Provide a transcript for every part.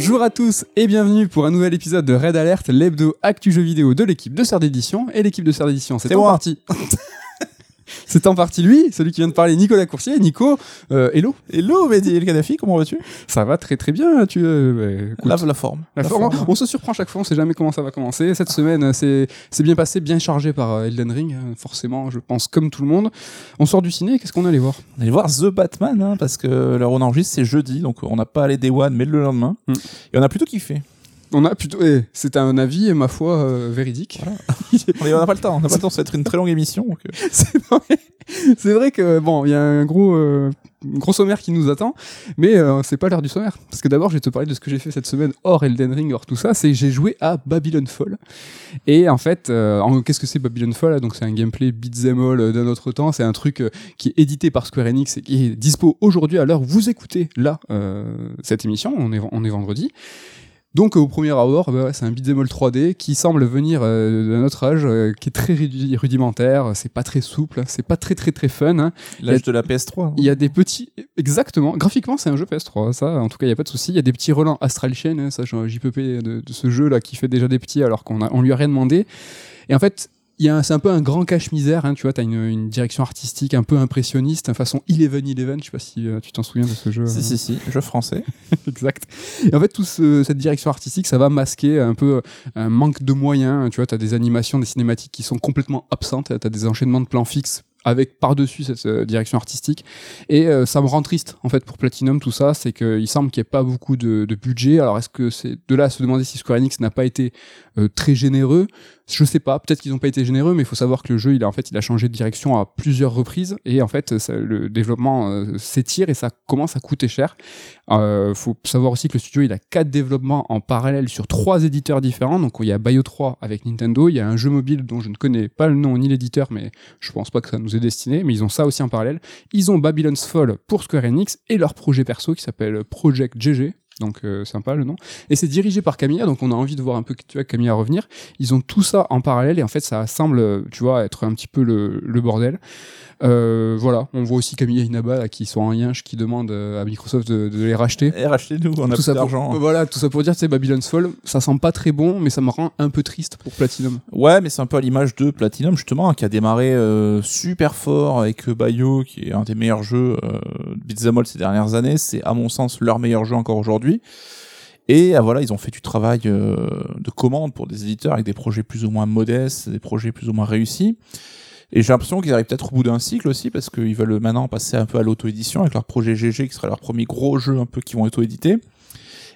Bonjour à tous et bienvenue pour un nouvel épisode de Red Alert, l'hebdo actu jeu vidéo de l'équipe de Sœur d'édition. Et l'équipe de Sœur d'édition, c'est partie. c'est en partie lui, celui qui vient de parler, Nicolas Coursier. Nico, euh, hello. Hello Mehdi El Kadhafi, comment vas-tu? Ça va très très bien. Tu, euh, bah, Lave la forme. la forme, on se surprend chaque fois, on sait jamais comment ça va commencer. Cette semaine, euh, c'est bien passé, bien chargé par euh, Elden Ring, euh, forcément, je pense, comme tout le monde. On sort du ciné, qu'est-ce qu'on allait voir? On allait voir The Batman, hein, parce que l'heure on enregistre, c'est jeudi, donc on n'a pas allé Day One, mais le lendemain. Mm. Et on a plutôt kiffé. On a plutôt, eh, c'est un avis, ma foi, euh, véridique. On n'a pas le temps, on n'a pas le temps, ça va être une très longue émission. donc, euh, c'est vrai, que bon, il y a un gros, euh, gros sommaire qui nous attend, mais euh, c'est pas l'heure du sommaire. Parce que d'abord, je vais te parler de ce que j'ai fait cette semaine hors Elden Ring, hors tout ça. C'est que j'ai joué à Babylon Fall. Et en fait, euh, qu'est-ce que c'est Babylon Fall Donc, c'est un gameplay beat'em all euh, d'un autre temps. C'est un truc euh, qui est édité par Square Enix et qui est dispo aujourd'hui à l'heure où vous écoutez là euh, cette émission. On est, on est vendredi. Donc au premier abord, bah ouais, c'est un all 3D qui semble venir euh, d'un autre âge, euh, qui est très rudi- rudimentaire, c'est pas très souple, c'est pas très très très fun. hein. L'âge de la PS3. hein. Il y a des petits, exactement, graphiquement c'est un jeu PS3, ça en tout cas il y a pas de souci. Il y a des petits relents Astral Chain, hein, ça JPP de, de ce jeu là qui fait déjà des petits alors qu'on on lui a rien demandé. Et en fait, c'est un peu un grand cache-misère, hein, tu vois, t'as une, une direction artistique un peu impressionniste, hein, façon Eleven Eleven, je sais pas si euh, tu t'en souviens de ce jeu. Si, euh, si, si, jeu français. exact. Et en fait, tout ce- cette direction artistique, ça va masquer un peu un manque de moyens. Tu vois, tu as des animations, des cinématiques qui sont complètement absentes. Tu as des enchaînements de plans fixes avec par-dessus cette euh, direction artistique. Et euh, ça me rend triste, en fait, pour Platinum, tout ça. C'est qu'il semble qu'il n'y ait pas beaucoup de, de budget. Alors, est-ce que c'est de là à se demander si Square Enix n'a pas été euh, très généreux je sais pas, peut-être qu'ils n'ont pas été généreux, mais il faut savoir que le jeu, il a en fait, il a changé de direction à plusieurs reprises et en fait, le développement euh, s'étire et ça commence à coûter cher. Euh, faut savoir aussi que le studio, il a quatre développements en parallèle sur trois éditeurs différents. Donc, il y a Bayo 3 avec Nintendo, il y a un jeu mobile dont je ne connais pas le nom ni l'éditeur, mais je pense pas que ça nous est destiné, mais ils ont ça aussi en parallèle. Ils ont Babylon's Fall pour Square Enix et leur projet perso qui s'appelle Project GG. Donc euh, sympa le nom. Et c'est dirigé par Camilla, donc on a envie de voir un peu tu vois, Camilla revenir. Ils ont tout ça en parallèle et en fait ça semble, tu vois, être un petit peu le, le bordel. Euh, voilà, on voit aussi Camilla Inaba là, qui sont en yinche, qui demandent euh, à Microsoft de, de les racheter. Et rachetez-nous, on a tout plus ça pour, d'argent. voilà, tout ça pour dire, sais, Babylon's Fall, ça sent pas très bon, mais ça me rend un peu triste pour Platinum. Ouais, mais c'est un peu à l'image de Platinum, justement, hein, qui a démarré euh, super fort avec euh, Bayo, qui est un des meilleurs jeux euh, all ces dernières années. C'est, à mon sens, leur meilleur jeu encore aujourd'hui. Et ah, voilà, ils ont fait du travail euh, de commande pour des éditeurs avec des projets plus ou moins modestes, des projets plus ou moins réussis. Et j'ai l'impression qu'ils arrivent peut-être au bout d'un cycle aussi, parce qu'ils veulent maintenant passer un peu à l'auto-édition avec leur projet GG, qui sera leur premier gros jeu un peu qu'ils vont auto-éditer.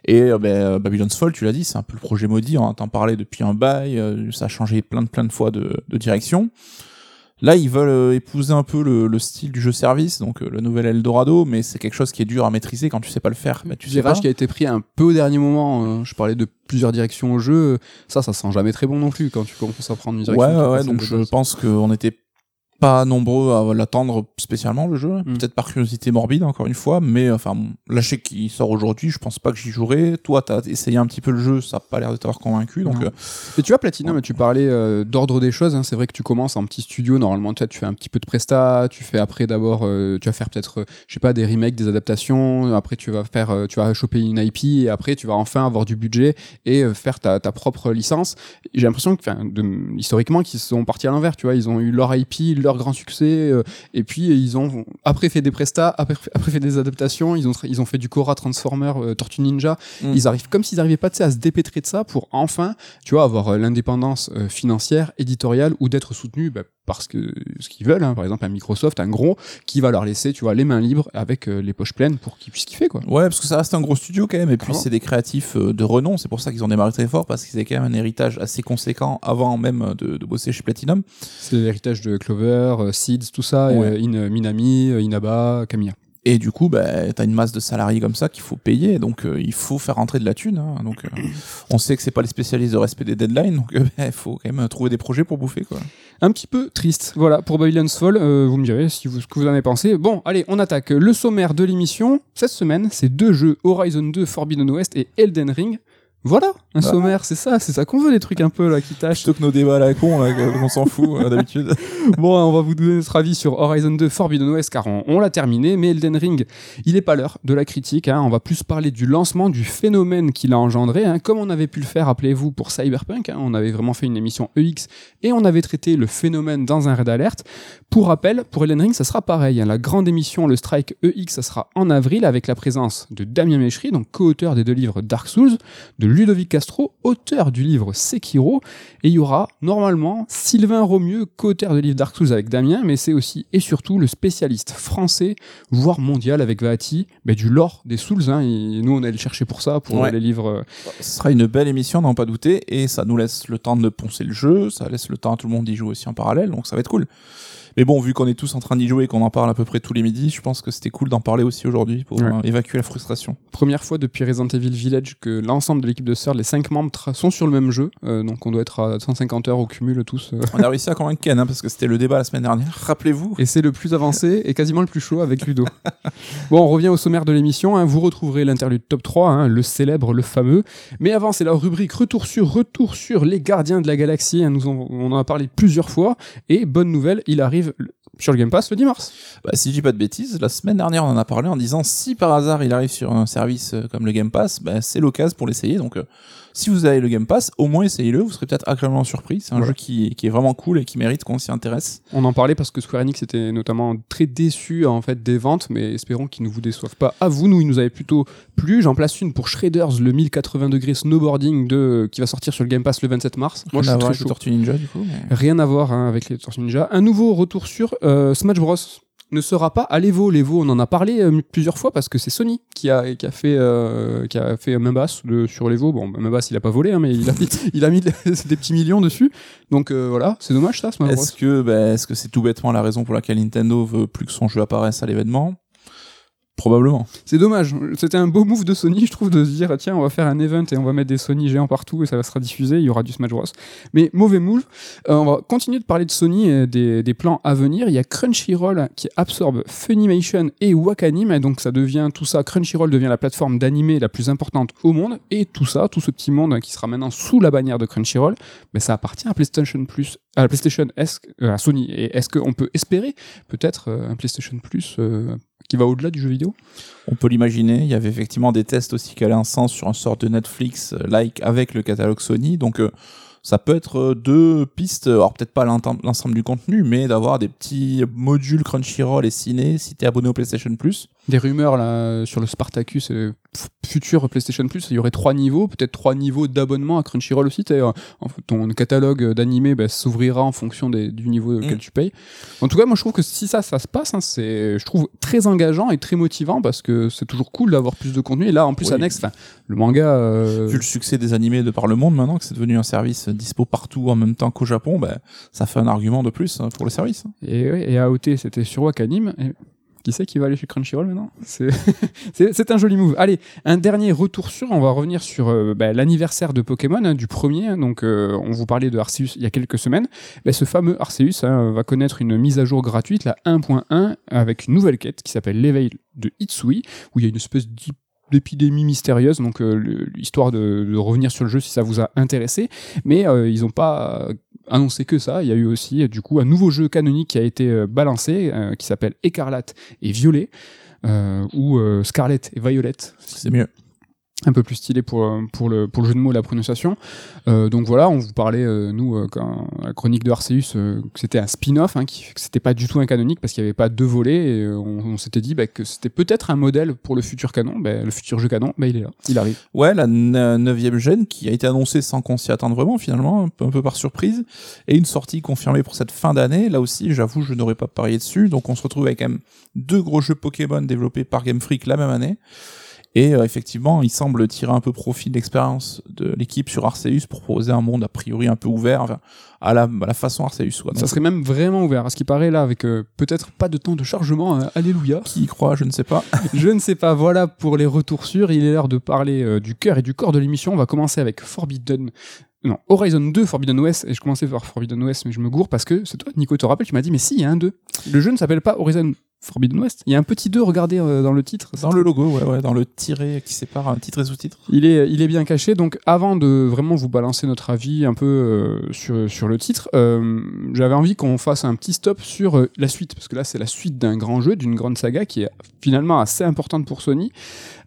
Et euh, ben, euh, Babylon's Fall, tu l'as dit, c'est un peu le projet maudit, on entend parler depuis un bail, euh, ça a changé plein de plein de fois de direction. Là, ils veulent euh, épouser un peu le, le style du jeu service, donc euh, le nouvel Eldorado, mais c'est quelque chose qui est dur à maîtriser quand tu sais pas le faire. Bah, tu sais pas. qui a été pris un peu au dernier moment. euh, je parlais de plusieurs directions au jeu. Ça, ça sent jamais très bon non plus quand tu commences à prendre une direction. Ouais, ouais, donc je pense qu'on n'était pas nombreux à l'attendre spécialement le jeu, Mm. peut-être par curiosité morbide encore une fois, mais enfin bon, là je sais qu'il sort aujourd'hui, je pense pas que j'y jouerai. Toi t'as essayé un petit peu le jeu, ça a pas l'air de t'avoir convaincu, donc euh, Et tu vois, Platinum, tu parlais euh, d'ordre des choses. hein, c'est vrai que tu commences en petit studio. Normalement, tu, tu fais un petit peu de presta. Tu fais après d'abord, euh, tu vas faire peut-être, euh, je sais pas, des remakes, des adaptations. Après, tu vas faire, euh, tu vas choper une IP. Et après, tu vas enfin avoir du budget et euh, faire ta, ta propre licence. J'ai l'impression que, de- historiquement, qu'ils sont partis à l'envers. Tu vois, ils ont eu leur IP, leur grand succès, euh, et puis ils ont après fait des prestats, après, après fait des adaptations. Ils ont, ils ont fait du Cora Transformer, euh, Tortue Ninja. Mm. Ils arrivent comme s'ils arrivaient pas à se dépêtrer de ça pour enfin tu vois, avoir euh, l'indépendance euh, financière, éditoriale ou d'être soutenu bah, parce que ce qu'ils veulent, hein. par exemple un Microsoft, un gros, qui va leur laisser, tu vois, les mains libres avec euh, les poches pleines pour qu'ils puissent kiffer, quoi. ouais, parce que ça reste un gros studio quand même, et puis c'est des créatifs euh, de renom, c'est pour ça qu'ils ont démarré très fort, parce qu'ils avaient quand même un héritage assez conséquent avant même de, de bosser chez Platinum. C'est l'héritage de Clover, euh, Seeds, tout ça, Ouais. euh, In- Minami, euh, Inaba, Camilla. Et du coup, bah, t'as une masse de salariés comme ça qu'il faut payer, donc euh, il faut faire rentrer de la thune. hein. donc, euh, on sait que c'est pas les spécialistes de respect des deadlines, donc euh, il faut quand même trouver des projets pour bouffer, quoi. Un petit peu triste. Voilà, pour Babylon's Fall, vous me direz ce que vous en avez pensé. Bon, allez, on attaque. Le sommaire de l'émission, cette semaine, c'est deux jeux, Horizon 2 Forbidden West et Elden Ring. Voilà, un Voilà. sommaire, c'est ça, c'est ça qu'on veut, les trucs un peu là qui tâchent. Plutôt que nos débats à la con, là, on s'en fout euh, d'habitude. Bon, on va vous donner notre avis sur Horizon 2 Forbidden West car on, on l'a terminé, mais Elden Ring, il est pas l'heure de la critique. hein. On va plus parler du lancement, du phénomène qu'il a engendré, hein. comme on avait pu le faire, rappelez-vous, pour Cyberpunk. hein. On avait vraiment fait une émission EX et on avait traité le phénomène dans un raid alert. Pour rappel, pour Elden Ring, ça sera pareil. hein. La grande émission, le Strike EX, ça sera en avril avec la présence de Damien Méchery, donc co-auteur des deux livres Dark Souls, de Ludovic Castro, auteur du livre Sekiro, et il y aura normalement Sylvain Romieux, co-auteur de livre Dark Souls avec Damien, mais c'est aussi et surtout le spécialiste français, voire mondial avec Vahati, mais du lore des Souls. Hein, et nous, on allait le chercher pour ça, pour Ouais. les livres. euh, Ce sera une belle émission, n'en pas douter, et ça nous laisse le temps de poncer le jeu, ça laisse le temps à tout le monde d'y jouer aussi en parallèle, donc ça va être cool. Mais bon, vu qu'on est tous en train d'y jouer et qu'on en parle à peu près tous les midis, je pense que c'était cool d'en parler aussi aujourd'hui pour Ouais. euh, évacuer la frustration. Première fois depuis Resident Evil Village que l'ensemble de l'équipe de Sœur, les cinq membres, tra- sont sur le même jeu. euh, donc on doit être à 150 heures au cumul tous. euh. On a réussi à convaincre Ken, hein, parce que c'était le débat la semaine dernière, rappelez-vous. Et c'est le plus avancé et quasiment le plus chaud avec Ludo. bon, on revient au sommaire de l'émission. hein. Vous retrouverez l'interlude top 3, hein, le célèbre, le fameux. Mais avant, c'est la rubrique Retour sur, Retour sur les gardiens de la galaxie. hein. Nous en- on en a parlé plusieurs fois. Et bonne nouvelle, il arrive sur le Game Pass le 10 mars. Bah, si je dis pas de bêtises, la semaine dernière on en a parlé en disant si par hasard il arrive sur un service euh, comme le Game Pass, bah, c'est l'occasion pour l'essayer. Donc euh, si vous avez le Game Pass, au moins essayez-le, vous serez peut-être agréablement surpris. C'est un Ouais. jeu qui, qui est vraiment cool et qui mérite qu'on s'y intéresse. On en parlait parce que Square Enix était notamment très déçu en fait des ventes, mais espérons qu'ils ne vous déçoivent pas. À vous, nous, il nous avait plutôt plu. J'en place une pour Shredders, le 1080 degrés snowboarding de qui va sortir sur le Game Pass le 27 mars. Moi, je Rien suis à très chaud. les Tortues Ninja du coup. mais- Rien à voir hein, avec les Tortues Ninja. Un nouveau retour sur euh, Smash Bros. Ne sera pas à l'Evo. L'Evo, on en a parlé euh, plusieurs fois parce que c'est Sony qui a, qui a fait euh, qui a fait Membas de, sur l'Evo. Bon, Membas, il a pas volé, hein, mais il a, mis- des petits millions dessus. Donc euh, voilà, c'est dommage ça, Bros. Est-ce que bah, est-ce que c'est tout bêtement la raison pour laquelle Nintendo veut plus que son jeu apparaisse à l'événement? Probablement. C'est dommage. C'était un beau move de Sony, je trouve, de se dire tiens, on va faire un event et on va mettre des Sony géants partout et ça va sera diffusé. Il y aura du Smash Bros. Mais mauvais move. Euh, on va continuer de parler de Sony et des, plans à venir. Il y a Crunchyroll qui absorbe Funimation et Wakanim. Et donc ça devient tout ça. Crunchyroll devient la plateforme d'animé la plus importante au monde. Et tout ça, tout ce petit monde qui sera maintenant sous la bannière de Crunchyroll, mais ça appartient à PlayStation Plus, à la PlayStation, que- euh, à Sony. Et est-ce qu'on peut espérer peut-être euh, un PlayStation Plus euh, qui va au-delà du jeu vidéo? On peut l'imaginer. Il y avait effectivement des tests aussi qui allaient en sens sur un sort de Netflix-like avec le catalogue Sony. Donc, euh, ça peut être euh, deux pistes. Alors, peut-être pas l'ensemble du contenu, mais d'avoir des petits modules Crunchyroll et Ciné si t'es abonné au PlayStation Plus. Des rumeurs là sur le Spartacus f- futur PlayStation Plus, il y aurait trois niveaux, peut-être trois niveaux d'abonnement à Crunchyroll aussi. euh, ton catalogue d'animés bah, s'ouvrira en fonction des- du niveau auquel Mm. tu payes. En tout cas, moi je trouve que si ça, ça se passe, hein, c'est, je trouve très engageant et très motivant parce que c'est toujours cool d'avoir plus de contenu. Et là, en plus, Oui. annexe, le manga. euh, Vu le succès des animés de par le monde maintenant, que c'est devenu un service dispo partout en même temps qu'au Japon, bah, ça fait un argument de plus hein, pour le service. Et, ouais, et AOT, c'était sur Wakanim. Et qui c'est qui va aller chez Crunchyroll maintenant C'est un joli move. Allez, un dernier retour sur. On va revenir sur euh, bah, l'anniversaire de Pokémon, hein, du premier. hein. donc, euh, on vous parlait de Arceus il y a quelques semaines. Bah, ce fameux Arceus hein, va connaître une mise à jour gratuite, la 1.1, avec une nouvelle quête qui s'appelle l'éveil de Itsui, où il y a une espèce d'épidémie mystérieuse, donc euh, l'histoire de, revenir sur le jeu si ça vous a intéressé, mais euh, ils n'ont pas annoncé que ça, il y a eu aussi du coup un nouveau jeu canonique qui a été euh, balancé, euh, qui s'appelle Écarlate et Violet, euh, ou euh, Scarlett et Violette, C'est mieux. Un peu plus stylé pour, euh, pour, le, pour le jeu de mots et la prononciation. Euh, donc voilà, on vous parlait, euh, nous, euh, quand la chronique de Arceus, euh, que c'était un spin-off, hein, qui- que c'était pas du tout un canonique parce qu'il n'y avait pas deux volets, et euh, on, s'était dit bah, que c'était peut-être un modèle pour le futur canon, bah, le futur jeu canon, bah, il est là, il arrive. Ouais, la ne- neuvième gène qui a été annoncée sans qu'on s'y attende vraiment finalement, un peu, un peu par surprise, et une sortie confirmée pour cette fin d'année. Là aussi, j'avoue, je n'aurais pas parié dessus. Donc on se retrouve avec quand même deux gros jeux Pokémon développés par Game Freak la même année. Et euh, effectivement, il semble tirer un peu profit de l'expérience de l'équipe sur Arceus pour proposer un monde a priori un peu ouvert, enfin, à la, à la façon Arceus. Quoi. Ça serait même vraiment ouvert, à ce qui paraît là, avec euh, peut-être pas de temps de chargement, hein, alléluia. Qui y croit, je ne sais pas. Je ne sais pas, voilà pour les retours sûrs. Il est l'heure de parler euh, du cœur et du corps de l'émission. On va commencer avec Forbidden. Non, Horizon 2, Forbidden West. Et je commençais par Forbidden West, mais je me gourre parce que c'est toi, Nico, te rappelles, tu m'as dit, mais si, il y a un 2. Le jeu ne s'appelle pas Horizon Forbidden West. Il y a un petit 2, regardez euh, dans le titre. Dans le logo, ouais, ouais, dans le tiré qui sépare un titre et sous-titre. Il est, il est bien caché. Donc, avant de vraiment vous balancer notre avis un peu euh, sur, sur le titre, euh, j'avais envie qu'on fasse un petit stop sur euh, la suite. Parce que là, c'est la suite d'un grand jeu, d'une grande saga qui est finalement assez importante pour Sony.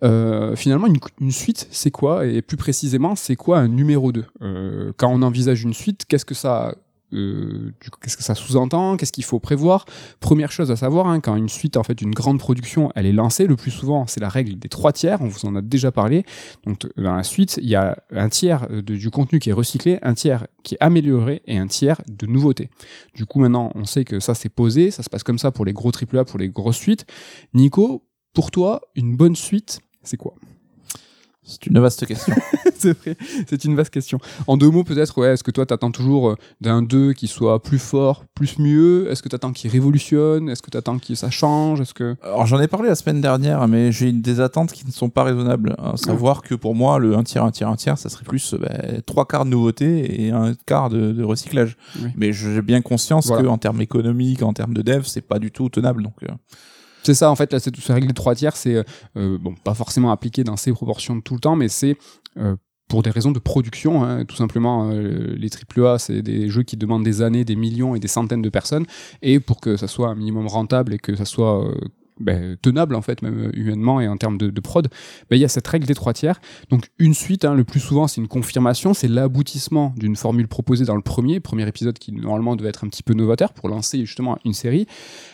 Euh, finalement, une, une suite, c'est quoi? Et plus précisément, c'est quoi un numéro 2 Euh, Quand on envisage une suite, qu'est-ce que ça euh, qu'est-ce que ça sous-entend? Qu'est-ce qu'il faut prévoir? Première chose à savoir, hein, quand une suite, en fait, une grande production, elle est lancée, le plus souvent, c'est la règle des trois tiers. On vous en a déjà parlé. Donc, t- dans la suite, il y a un tiers euh, du contenu qui est recyclé, un tiers qui est amélioré et un tiers de nouveautés. Du coup, maintenant, on sait que ça, c'est posé. Ça se passe comme ça pour les gros AAA, pour les grosses suites. Nico, pour toi, une bonne suite, c'est quoi? C'est une vaste question. c'est vrai, c'est une vaste question. En deux mots, peut-être, ouais, est-ce que toi, t'attends toujours euh, d'un 2 qui soit plus fort, plus mieux? Est-ce que t'attends qu'il révolutionne? Est-ce que t'attends que ça change? Est-ce que... Alors j'en ai parlé la semaine dernière, mais j'ai des attentes qui ne sont pas raisonnables. À savoir que pour moi, le 1 tiers, 1 tiers, 1 tiers, ça serait plus bah, trois quarts de nouveauté et un quart de, de recyclage. Oui. Mais j'ai bien conscience Voilà. que en termes économiques, en termes de dev, c'est pas du tout tenable. Donc euh, C'est ça, en fait, là, c'est cette règle des trois tiers, c'est, euh, euh, bon, pas forcément appliqué dans ces proportions tout le temps, mais c'est euh, pour des raisons de production, hein, tout simplement. euh, les AAA, c'est des jeux qui demandent des années, des millions et des centaines de personnes, et pour que ça soit un minimum rentable et que ça soit euh, ben, tenable, en fait, même euh, humainement et en termes de, prod, ben, il y a cette règle des trois tiers. Donc, une suite, hein, le plus souvent, c'est une confirmation, c'est l'aboutissement d'une formule proposée dans le premier, premier épisode qui, normalement, devait être un petit peu novateur pour lancer, justement, une série.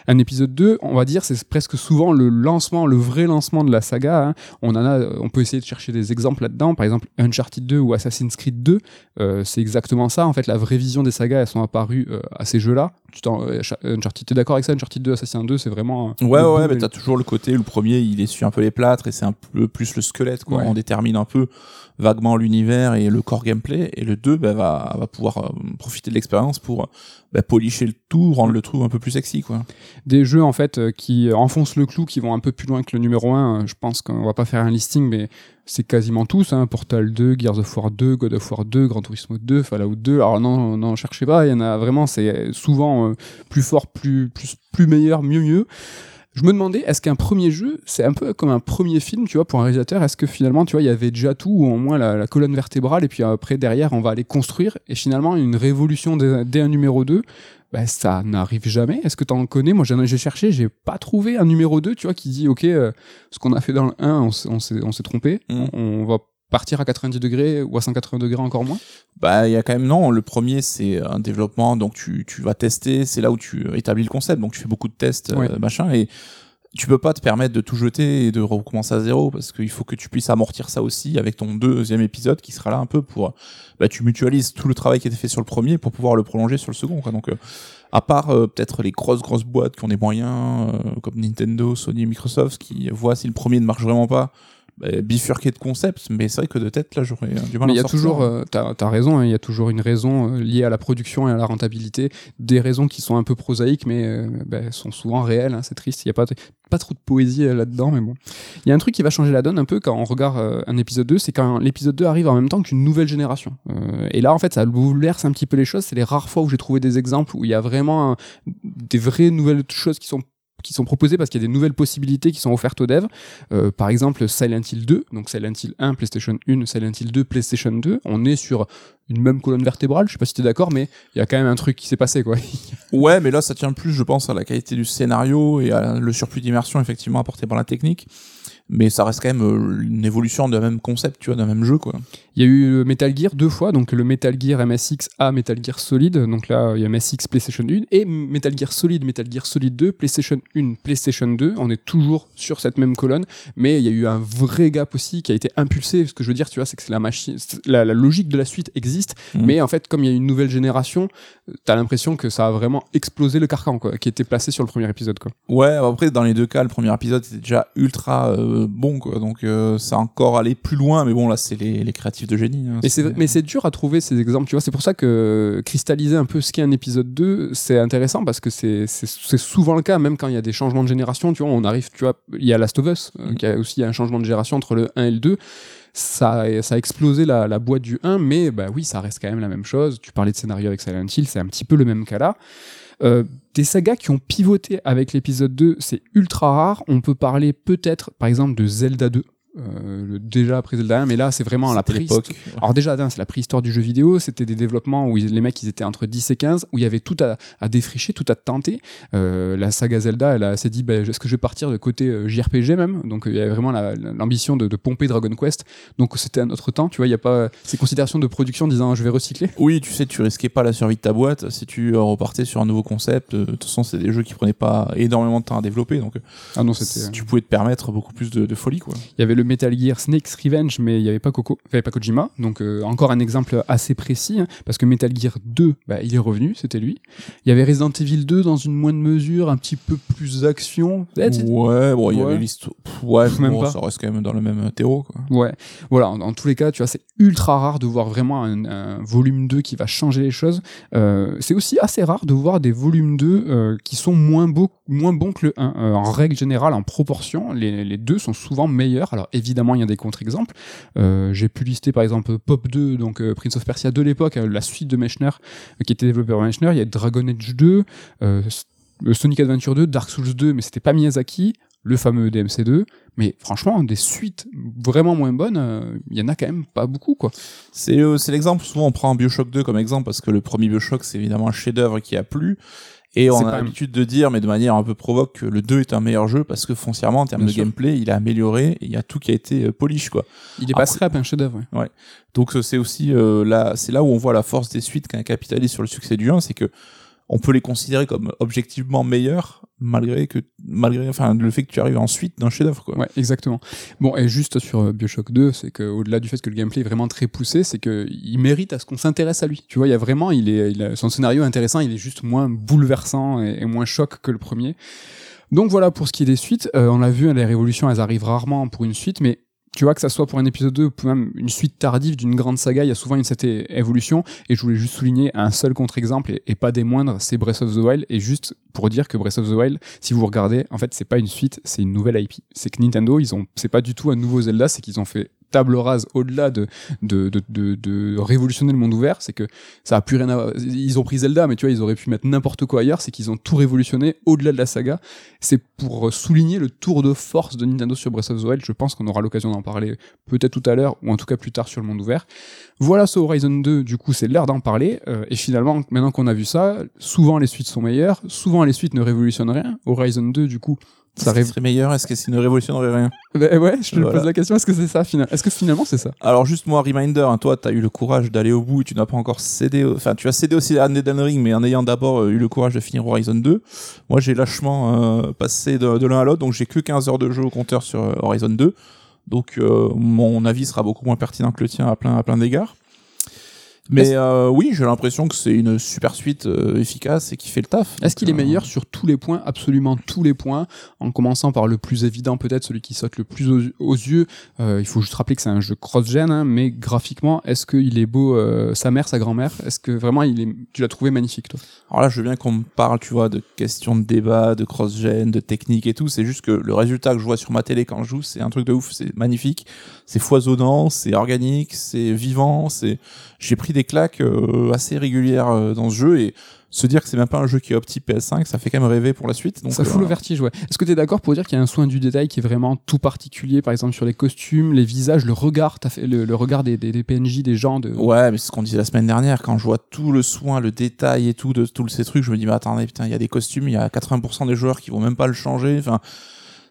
Un épisode 2, on va dire, c'est presque souvent le lancement, le vrai lancement de la saga. hein. On en a, on peut essayer de chercher des exemples là-dedans. Par exemple, Uncharted 2 ou Assassin's Creed 2, euh, c'est exactement ça. En fait, la vraie vision des sagas, elles sont apparues euh, à ces jeux-là. Tu t'en- euh, Uncharted, t'es d'accord avec ça Uncharted 2, Assassin 2, c'est vraiment. ouais, ouais, mais t'as toujours le côté, le premier, il essuie un peu les plâtres et c'est un peu plus le squelette. Quoi. Ouais. On détermine un peu vaguement l'univers et le core gameplay. Et le 2 bah, va, va pouvoir euh, profiter de l'expérience pour bah, policher le tout, rendre le tout un peu plus sexy. Quoi. des jeux en fait euh, qui enfoncent le clou, qui vont un peu plus loin que le numéro 1. Je pense qu'on va pas faire un listing, mais c'est quasiment tous. Hein. Portal 2, Gears of War 2, God of War 2, Gran Turismo 2, Fallout 2. Alors non, non, cherchez pas. Il y en a vraiment. C'est souvent euh, plus fort, plus, plus, plus meilleur, mieux, mieux. Je me demandais, est-ce qu'un premier jeu, c'est un peu comme un premier film, tu vois, pour un réalisateur Est-ce que finalement, tu vois, il y avait déjà tout, ou au moins la, la colonne vertébrale, et puis après, derrière, on va aller construire, et finalement, une révolution dès, un numéro 2, ben, ça n'arrive jamais. Est-ce que t'en connais? Moi, j'ai cherché, j'ai pas trouvé un numéro 2, tu vois, qui dit, OK, euh, ce qu'on a fait dans le 1, on s'est- on trompé, Mm. on, on va partir à 90 degrés ou à 180 degrés encore moins? Bah, il y a quand même non. Le premier, c'est un développement, donc tu, tu vas tester. C'est là où tu établis le concept, donc tu fais beaucoup de tests, euh, machin, et tu peux pas te permettre de tout jeter et de recommencer à zéro parce qu'il faut que tu puisses amortir ça aussi avec ton deuxième épisode qui sera là un peu pour, bah, tu mutualises tout le travail qui a été fait sur le premier pour pouvoir le prolonger sur le second. Quoi. Donc, euh, à part euh, peut-être les grosses grosses boîtes qui ont des moyens euh, comme Nintendo, Sony, Microsoft qui voient si le premier ne marche vraiment pas. Bah, bifurquer de concept, mais c'est vrai que de tête là j'aurais euh, du mal Mais à il y a sortir. toujours, euh, t'as as raison, hein, il y a toujours une raison euh, liée à la production et à la rentabilité, des raisons qui sont un peu prosaïques, mais euh, ben, sont souvent réelles. hein, c'est triste, il y a pas pas trop de poésie euh, là-dedans, mais bon. Il y a un truc qui va changer la donne un peu quand on regarde euh, un épisode 2, c'est quand l'épisode 2 arrive en même temps qu'une nouvelle génération. Euh, et là, en fait, ça bouleverse un petit peu les choses. C'est les rares fois où j'ai trouvé des exemples où il y a vraiment un- des vraies nouvelles choses qui sont qui sont proposées parce qu'il y a des nouvelles possibilités qui sont offertes aux devs. Euh, par exemple, Silent Hill 2, donc Silent Hill 1, PlayStation 1, Silent Hill 2, PlayStation 2. On est sur une même colonne vertébrale, je sais pas si t'es d'accord, mais il y a quand même un truc qui s'est passé, quoi. Ouais, mais là, ça tient plus, je pense, à la qualité du scénario et à le surplus d'immersion effectivement apporté par la technique. Mais ça reste quand même euh, une évolution d'un même concept, tu vois, d'un même jeu, quoi. Il y a eu le Metal Gear deux fois, donc le Metal Gear MSX à Metal Gear Solid, donc là il y a MSX PlayStation 1 et Metal Gear Solid, Metal Gear Solid 2, PlayStation 1, PlayStation 2. On est toujours sur cette même colonne, mais il y a eu un vrai gap aussi qui a été impulsé. Ce que je veux dire, tu vois, c'est que la machine, la, la logique de la suite existe, Mhm. mais en fait, comme il y a une nouvelle génération, t'as l'impression que ça a vraiment explosé le carcan, quoi, qui était placé sur le premier épisode, quoi. Ouais, après, dans les deux cas, le premier épisode était déjà ultra euh, bon, quoi. Donc, euh, ça a encore allé plus loin, mais bon, là, c'est les, les créatifs de génie. hein. Mais c'est, mais c'est dur à trouver ces exemples, tu vois. C'est pour ça que cristalliser un peu ce qu'est un épisode 2, c'est intéressant parce que c'est, souvent le cas, même quand il y a des changements de génération, tu vois. On arrive, tu vois, il y a Last of Us, euh, qui a aussi un changement de génération entre le 1 et le 2. Ça, a- explosé la, la boîte du 1, mais bah oui, ça reste quand même la même chose. Tu parlais de scénario avec Silent Hill, c'est un petit peu le même cas là. Euh, des sagas qui ont pivoté avec l'épisode 2, c'est ultra rare. On peut parler peut-être, par exemple, de Zelda 2. Euh, déjà après Zelda 1, mais là c'est vraiment la préhistoire. Alors déjà, c'est la préhistoire du jeu vidéo, c'était des développements où ils- les mecs ils étaient entre 10 et 15, où il y avait tout à, à défricher, tout à tenter. Euh, la saga Zelda, elle, a- s'est dit, bah, est-ce que je vais partir de côté euh, JRPG même? Donc il y avait vraiment la- la- l'ambition de, de pomper Dragon Quest. Donc c'était un autre temps, tu vois, il n'y a pas ces considérations de production disant je vais recycler. Oui, tu sais, tu risquais pas la survie de ta boîte si tu repartais sur un nouveau concept. De toute façon, c'est des jeux qui prenaient pas énormément de temps à développer, donc Ah non, tu pouvais te permettre beaucoup plus de, de folie, quoi. Il y avait le Metal Gear Snake's Revenge, mais il n'y avait pas Coco, il avait pas Kojima. Donc euh, encore un exemple assez précis, hein, parce que Metal Gear 2, bah, il est revenu, c'était lui. Il y avait Resident Evil 2 dans une moindre mesure, un petit peu plus action. Ouais, bon, il y avait l'histoire. Ouais, Même bon, pas. ça reste quand même dans le même terreau, quoi. Ouais, voilà, en, en tous les cas, tu vois, c'est ultra rare de voir vraiment un, un volume 2 qui va changer les choses. Euh, c'est aussi assez rare de voir des volumes 2 euh, qui sont moins, beaux, moins bons que le 1. Euh, en règle générale, en proportion, les, les deux sont souvent meilleurs. Alors évidemment, il y a des contre-exemples. Euh, J'ai pu lister par exemple Pop 2, donc euh, Prince of Persia de l'époque, euh, la suite de Mechner, euh, qui était développé par Mechner. Il y a Dragon Age 2, euh, S- le Sonic Adventure 2, Dark Souls 2, mais c'était pas Miyazaki, le fameux DMC2. Mais franchement, des suites vraiment moins bonnes, euh, il y en a quand même pas beaucoup, quoi. C'est euh, c'est l'exemple, souvent on prend Bioshock 2 comme exemple parce que le premier Bioshock c'est évidemment un chef-d'œuvre qui a plu. Et on a l'habitude de dire, mais de manière un peu provoque, que le 2 est un meilleur jeu parce que foncièrement, en termes Bien de sûr. gameplay, il a amélioré il y a tout qui a été euh, polish, quoi. Il est pas Après- scrap, un chef-d'œuvre. ouais. Donc euh, c'est aussi euh, là, c'est là où on voit la force des suites qu'un capitalise sur le succès du 1, c'est que on peut les considérer comme objectivement meilleurs malgré que malgré enfin le fait que tu arrives ensuite d'un chef-d'œuvre quoi. Ouais, exactement. Bon, et juste sur euh, Bioshock 2, c'est que au-delà du fait que le gameplay est vraiment très poussé, c'est que il mérite à ce qu'on s'intéresse à lui. Tu vois, il y a vraiment, il est, il a- son scénario intéressant, il est juste moins bouleversant et, et moins choc que le premier. Donc voilà pour ce qui est des suites. Euh, on l'a vu, hein, les révolutions, elles arrivent rarement pour une suite, mais tu vois que ça soit pour un épisode 2 ou même une suite tardive d'une grande saga, il y a souvent une cette évolution. Et je voulais juste souligner un seul contre-exemple et, et pas des moindres, c'est Breath of the Wild. Et juste pour dire que Breath of the Wild, si vous regardez, en fait, c'est pas une suite, c'est une nouvelle IP. C'est que Nintendo, ils ont, c'est pas du tout un nouveau Zelda, c'est qu'ils ont fait table rase au-delà de, de, de, de, révolutionner le monde ouvert, c'est que ça a plus rien à ils ont pris Zelda mais tu vois ils auraient pu mettre n'importe quoi ailleurs c'est qu'ils ont tout révolutionné au-delà de la saga. C'est pour souligner le tour de force de Nintendo sur Breath of the Wild. Je pense qu'on aura l'occasion d'en parler peut-être tout à l'heure ou en tout cas plus tard sur le monde ouvert. Voilà ce Horizon 2 du coup c'est l'heure d'en parler. Euh, et finalement maintenant qu'on a vu ça souvent les suites sont meilleures souvent les suites ne révolutionnent rien. Horizon 2 du coup ça serait meilleur, est-ce que c'est une révolutionnerait rien? Bah, ouais je te Voilà. pose la question est-ce que c'est ça finalement est-ce que finalement c'est ça? Alors juste moi reminder, hein, toi tu as eu le courage d'aller au bout et tu n'as pas encore cédé au- enfin tu as cédé aussi à Elden Ring mais en ayant d'abord euh, eu le courage de finir Horizon 2. Moi j'ai lâchement euh, passé de, de l'un à l'autre donc j'ai que 15 heures de jeu au compteur sur euh, Horizon 2. Donc euh, mon avis sera beaucoup moins pertinent que le tien à plein à plein d'égards. Mais euh, oui, j'ai l'impression que c'est une super suite euh, efficace et qui fait le taf. Est-ce qu'il est euh, meilleur sur tous les points, absolument tous les points, en commençant par le plus évident peut-être, celui qui saute le plus aux, aux yeux? Euh, il faut juste rappeler que c'est un jeu cross-gen, hein, mais graphiquement, est-ce qu'il est beau, euh, sa mère, sa grand-mère? Est-ce que vraiment il est, tu l'as trouvé magnifique toi? Alors là, je veux bien qu'on me parle, tu vois, de questions de débat, de cross-gen, de technique et tout. C'est juste que le résultat que je vois sur ma télé quand je joue, c'est un truc de ouf. C'est magnifique, c'est foisonnant, c'est organique, c'est vivant. C'est, j'ai pris des claques euh, assez régulières euh, dans ce jeu et se dire que c'est même pas un jeu qui est opti PS5, ça fait quand même rêver pour la suite. Donc Ça fout euh, le vertige, ouais. Est-ce que tu es d'accord pour dire qu'il y a un soin du détail qui est vraiment tout particulier, par exemple sur les costumes, les visages, le regard, t'as fait le, le regard des, des, des PNJ, des gens de. Ouais, mais c'est ce qu'on disait la semaine dernière, quand je vois tout le soin, le détail et tout de tous ces trucs, je me dis, mais attendez, putain, il y a des costumes, il y a 80% des joueurs qui vont même pas le changer, enfin,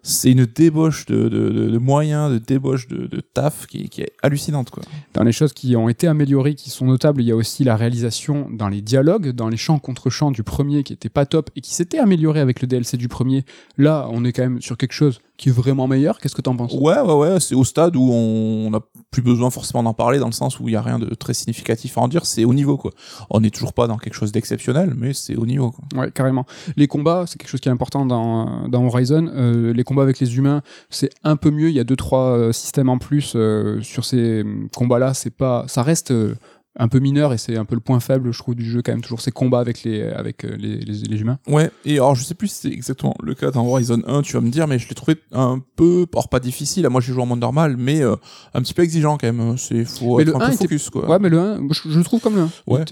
c'est une débauche de, de, moyens, de débauche de, taf qui, qui est hallucinante, quoi. Dans les choses qui ont été améliorées, qui sont notables, il y a aussi la réalisation dans les dialogues, dans les chants contre chants du premier qui était pas top et qui s'était amélioré avec le DLC du premier. Là, on est quand même sur quelque chose qui est vraiment meilleur. Qu'est-ce que t'en penses? Ouais, ouais, ouais, c'est au stade où on n'a plus besoin forcément d'en parler, dans le sens où il y a rien de très significatif à en dire, c'est au niveau, quoi. On n'est toujours pas dans quelque chose d'exceptionnel, mais c'est au niveau, quoi. Ouais, carrément. Les combats, c'est quelque chose qui est important dans, dans Horizon. Euh, les combats avec les humains, c'est un peu mieux. Il y a deux trois euh, systèmes en plus euh, sur ces hum, combats-là. C'est pas, ça reste euh, un peu mineur et c'est un peu le point faible je trouve du jeu quand même toujours ces combats avec les avec euh, les, les, les humains Ouais, et alors je sais plus si c'est exactement le cas dans Horizon 1, tu vas me dire, mais je l'ai trouvé un peu, or pas difficile, moi j'ai joué en mode normal, mais euh, un petit peu exigeant quand même. C'est faut Mais être le un 1 peu focus quoi. ouais mais le 1 je, je trouve comme le 1 Ouais.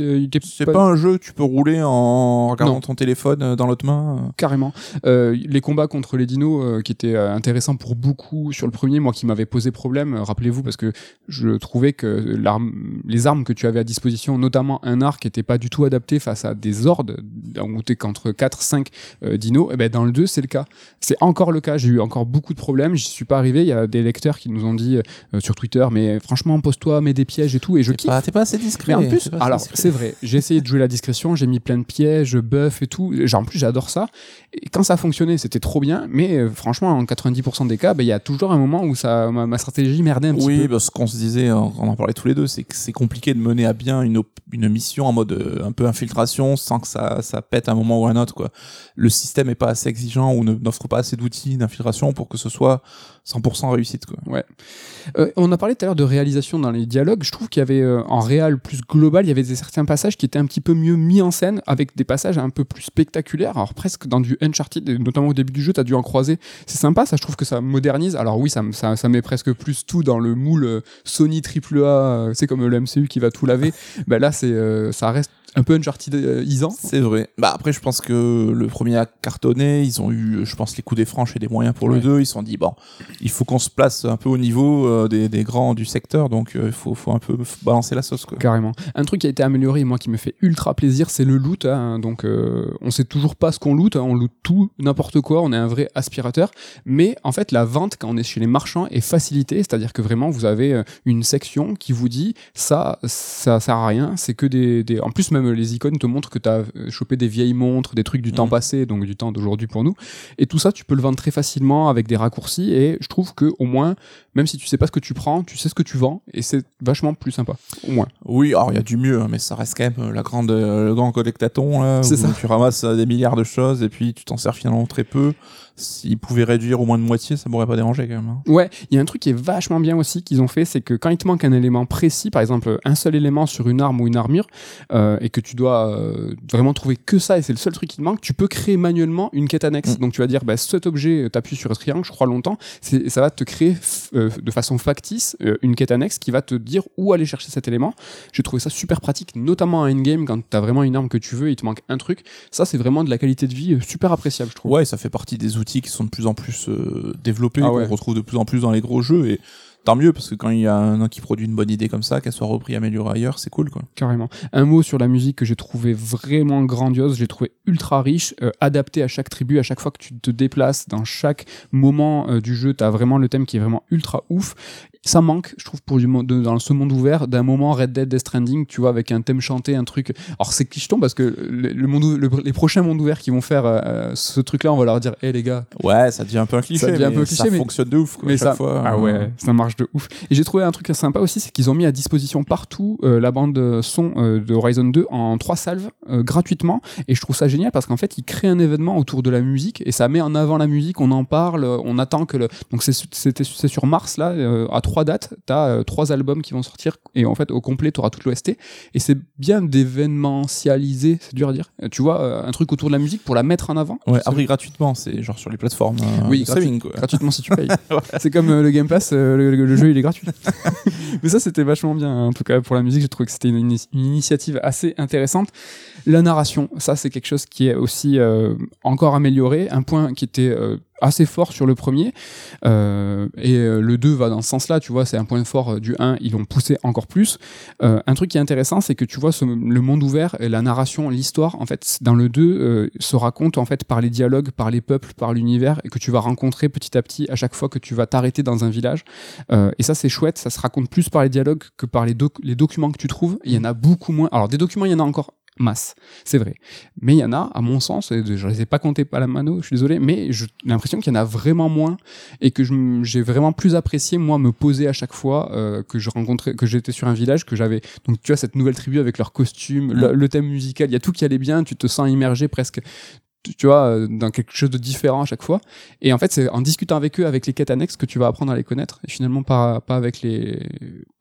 C'est pas un jeu que tu peux rouler en regardant Non. ton téléphone euh, dans l'autre main. Carrément. Euh, les combats contre les dinos euh, qui étaient euh, intéressants pour beaucoup sur le premier, moi qui m'avait posé problème, euh, rappelez-vous, parce que je trouvais que l'arme, les armes que tu à disposition, notamment un arc, n'étaient pas du tout adaptées face à des hordes, où t'es qu'entre 4, 5 euh, dinos. Et ben dans le 2, c'est le cas. C'est encore le cas. J'ai eu encore beaucoup de problèmes. J'y suis pas arrivé. Il y a des lecteurs qui nous ont dit euh, sur Twitter, mais franchement, pose-toi, mets des pièges et tout. Et je kiffe. pas, t'es pas assez discret. Mais en plus, alors c'est vrai, j'ai essayé de jouer la discrétion, j'ai mis plein de pièges, buff et tout. Genre, en plus, j'adore ça. Et quand ça a fonctionné, c'était trop bien. Mais euh, franchement, en 90% des cas, ben, il y a toujours un moment où ça, ma, ma stratégie merdait un petit Oui, peu. parce qu'on se disait, on en parlait tous les deux, c'est que c'est compliqué de mener à bien une, mission en mode euh, un peu infiltration sans que ça, pète un moment ou un autre. Le système est pas assez exigeant ou n'offre pas assez d'outils d'infiltration pour que ce soit 100% réussite. Quoi. Euh, on a parlé tout à l'heure de réalisation dans les dialogues. Je trouve qu'il y avait euh, en réal plus global, il y avait des, certains passages qui étaient un petit peu mieux mis en scène, avec des passages un peu plus spectaculaires. Alors presque dans du Uncharted, notamment au début du jeu, tu as dû en croiser. C'est sympa, ça. Je trouve que ça modernise. Alors oui, ça, ça, ça met presque plus tout dans le moule euh, Sony AAA. euh, C'est comme le MCU qui va tout laver. ben là, c'est euh, ça reste un peu Uncharted-isant. C'est vrai. Bah après, je pense que le premier a cartonné. Ils ont eu, je pense, les coups des franches et des moyens pour Ouais. le 2. Ils se sont dit, bon, il faut qu'on se place un peu au niveau euh, des, des grands du secteur. Donc, euh, il faut, faut un peu balancer la sauce. Quoi. Carrément. Un truc qui a été amélioré, moi, qui me fait ultra plaisir, c'est le loot. hein. Donc, euh, on sait toujours pas ce qu'on loot. hein. On loot tout, n'importe quoi. On est un vrai aspirateur. Mais en fait, la vente, quand on est chez les marchands, est facilitée. C'est-à-dire que vraiment, vous avez euh, une section qui vous dit ça, ça sert à rien. C'est que des, des. En plus, même les icônes te montrent que tu as chopé des vieilles montres, des trucs du temps Mhm. passé, donc du temps d'aujourd'hui pour nous. Et tout ça, tu peux le vendre très facilement avec des raccourcis. Et je trouve que au moins, même si tu sais pas ce que tu prends, tu sais ce que tu vends. Et c'est vachement plus sympa. Au moins. Oui, alors il y a du mieux, hein, mais ça reste quand même euh, la grande, euh, le grand collectaton là. C'est ça. Tu ramasses euh, des milliards de choses et puis tu t'en sers finalement très peu. S'ils pouvaient réduire au moins de moitié, ça m'aurait pas dérangé quand même. hein. Ouais, il y a un truc qui est vachement bien aussi qu'ils ont fait, c'est que quand il te manque un élément précis, par exemple un seul élément sur une arme ou une armure, euh, et que tu dois euh, vraiment trouver que ça, et c'est le seul truc qui te manque, tu peux créer manuellement une quête annexe. Mm. Donc tu vas dire, bah, cet objet, t'appuies sur un triangle, je crois longtemps, ça va te créer euh, de façon factice euh, une quête annexe qui va te dire où aller chercher cet élément. J'ai trouvé ça super pratique, notamment en endgame, quand t'as vraiment une arme que tu veux et il te manque un truc. Ça, c'est vraiment de la qualité de vie euh, super appréciable, je trouve. Ouais, ça fait partie des outils qui sont de plus en plus euh, développés, Ah qu'on retrouve de plus en plus dans les gros jeux et tant mieux parce que quand il y a un qui produit une bonne idée comme ça, qu'elle soit reprise, améliorée ailleurs, c'est cool quoi. Carrément. Un mot sur la musique que j'ai trouvé vraiment grandiose, j'ai trouvé ultra riche, euh, adapté à chaque tribu, à chaque fois que tu te déplaces, dans chaque moment euh, du jeu, tu as vraiment le thème qui est vraiment ultra ouf. Ça manque, je trouve, pour du monde, dans ce monde ouvert, d'un moment Red Dead Death Stranding, tu vois, avec un thème chanté, un truc. Alors c'est clicheton parce que le, le monde, ou- le- les prochains mondes ouverts qui vont faire euh, ce truc-là, on va leur dire, hé les gars, Ouais, ça devient un peu un cliché, Ça devient un mais peu cliché, ça mais- fonctionne de ouf quoi, mais chaque ça, fois. ah euh, ouais, ça marche de ouf. Et j'ai trouvé un truc sympa aussi, c'est qu'ils ont mis à disposition partout euh, la bande son euh, de Horizon 2 en trois salves euh, gratuitement. Et je trouve ça génial parce qu'en fait, ils créent un événement autour de la musique et ça met en avant la musique. On en parle, euh, on attend que le. Donc c'est c'était- sur Mars là, euh, à trois dates, t'as euh, trois albums qui vont sortir et en fait au complet t'auras toute l'OST. Et c'est bien d'événementialiser, c'est dur à dire. Euh, Tu vois, euh, un truc autour de la musique pour la mettre en avant. Ouais, après gratuitement, c'est genre sur les plateformes Oui, gratuit- quoi. gratuitement si tu payes. C'est comme le Game Pass, le, le jeu il est gratuit. Mais ça c'était vachement bien, en tout cas pour la musique, j'ai trouvé que c'était une initiative assez intéressante. La narration, ça c'est quelque chose qui est aussi euh, encore amélioré, un point qui était euh, assez fort sur le premier, euh, et le 2 va dans ce sens-là, tu vois, c'est un point fort du 1, ils l'ont poussé encore plus. Un truc qui est intéressant, c'est que tu vois le monde ouvert, la narration, l'histoire, en fait, dans le 2, euh, se raconte en fait par les dialogues, par les peuples, par l'univers, et que tu vas rencontrer petit à petit à chaque fois que tu vas t'arrêter dans un village. Et ça, c'est chouette, ça se raconte plus par les dialogues que par les, les documents que tu trouves. Il y en a beaucoup moins. Alors, des documents, il y en a encore masse, c'est vrai. Mais il y en a, à mon sens, et je ne les ai pas comptés à la mano, je suis désolé, mais j'ai l'impression qu'il y en a vraiment moins et que j'ai vraiment plus apprécié, moi, me poser à chaque fois euh, que je rencontrais, que j'étais sur un village, que j'avais. Donc, tu vois, cette nouvelle tribu avec leurs costumes, le, le thème musical, il y a tout qui allait bien, tu te sens immergé presque tu vois, euh, dans quelque chose de différent à chaque fois. Et en fait, c'est en discutant avec eux, avec les quêtes annexes, que tu vas apprendre à les connaître. Et finalement, pas, pas avec les,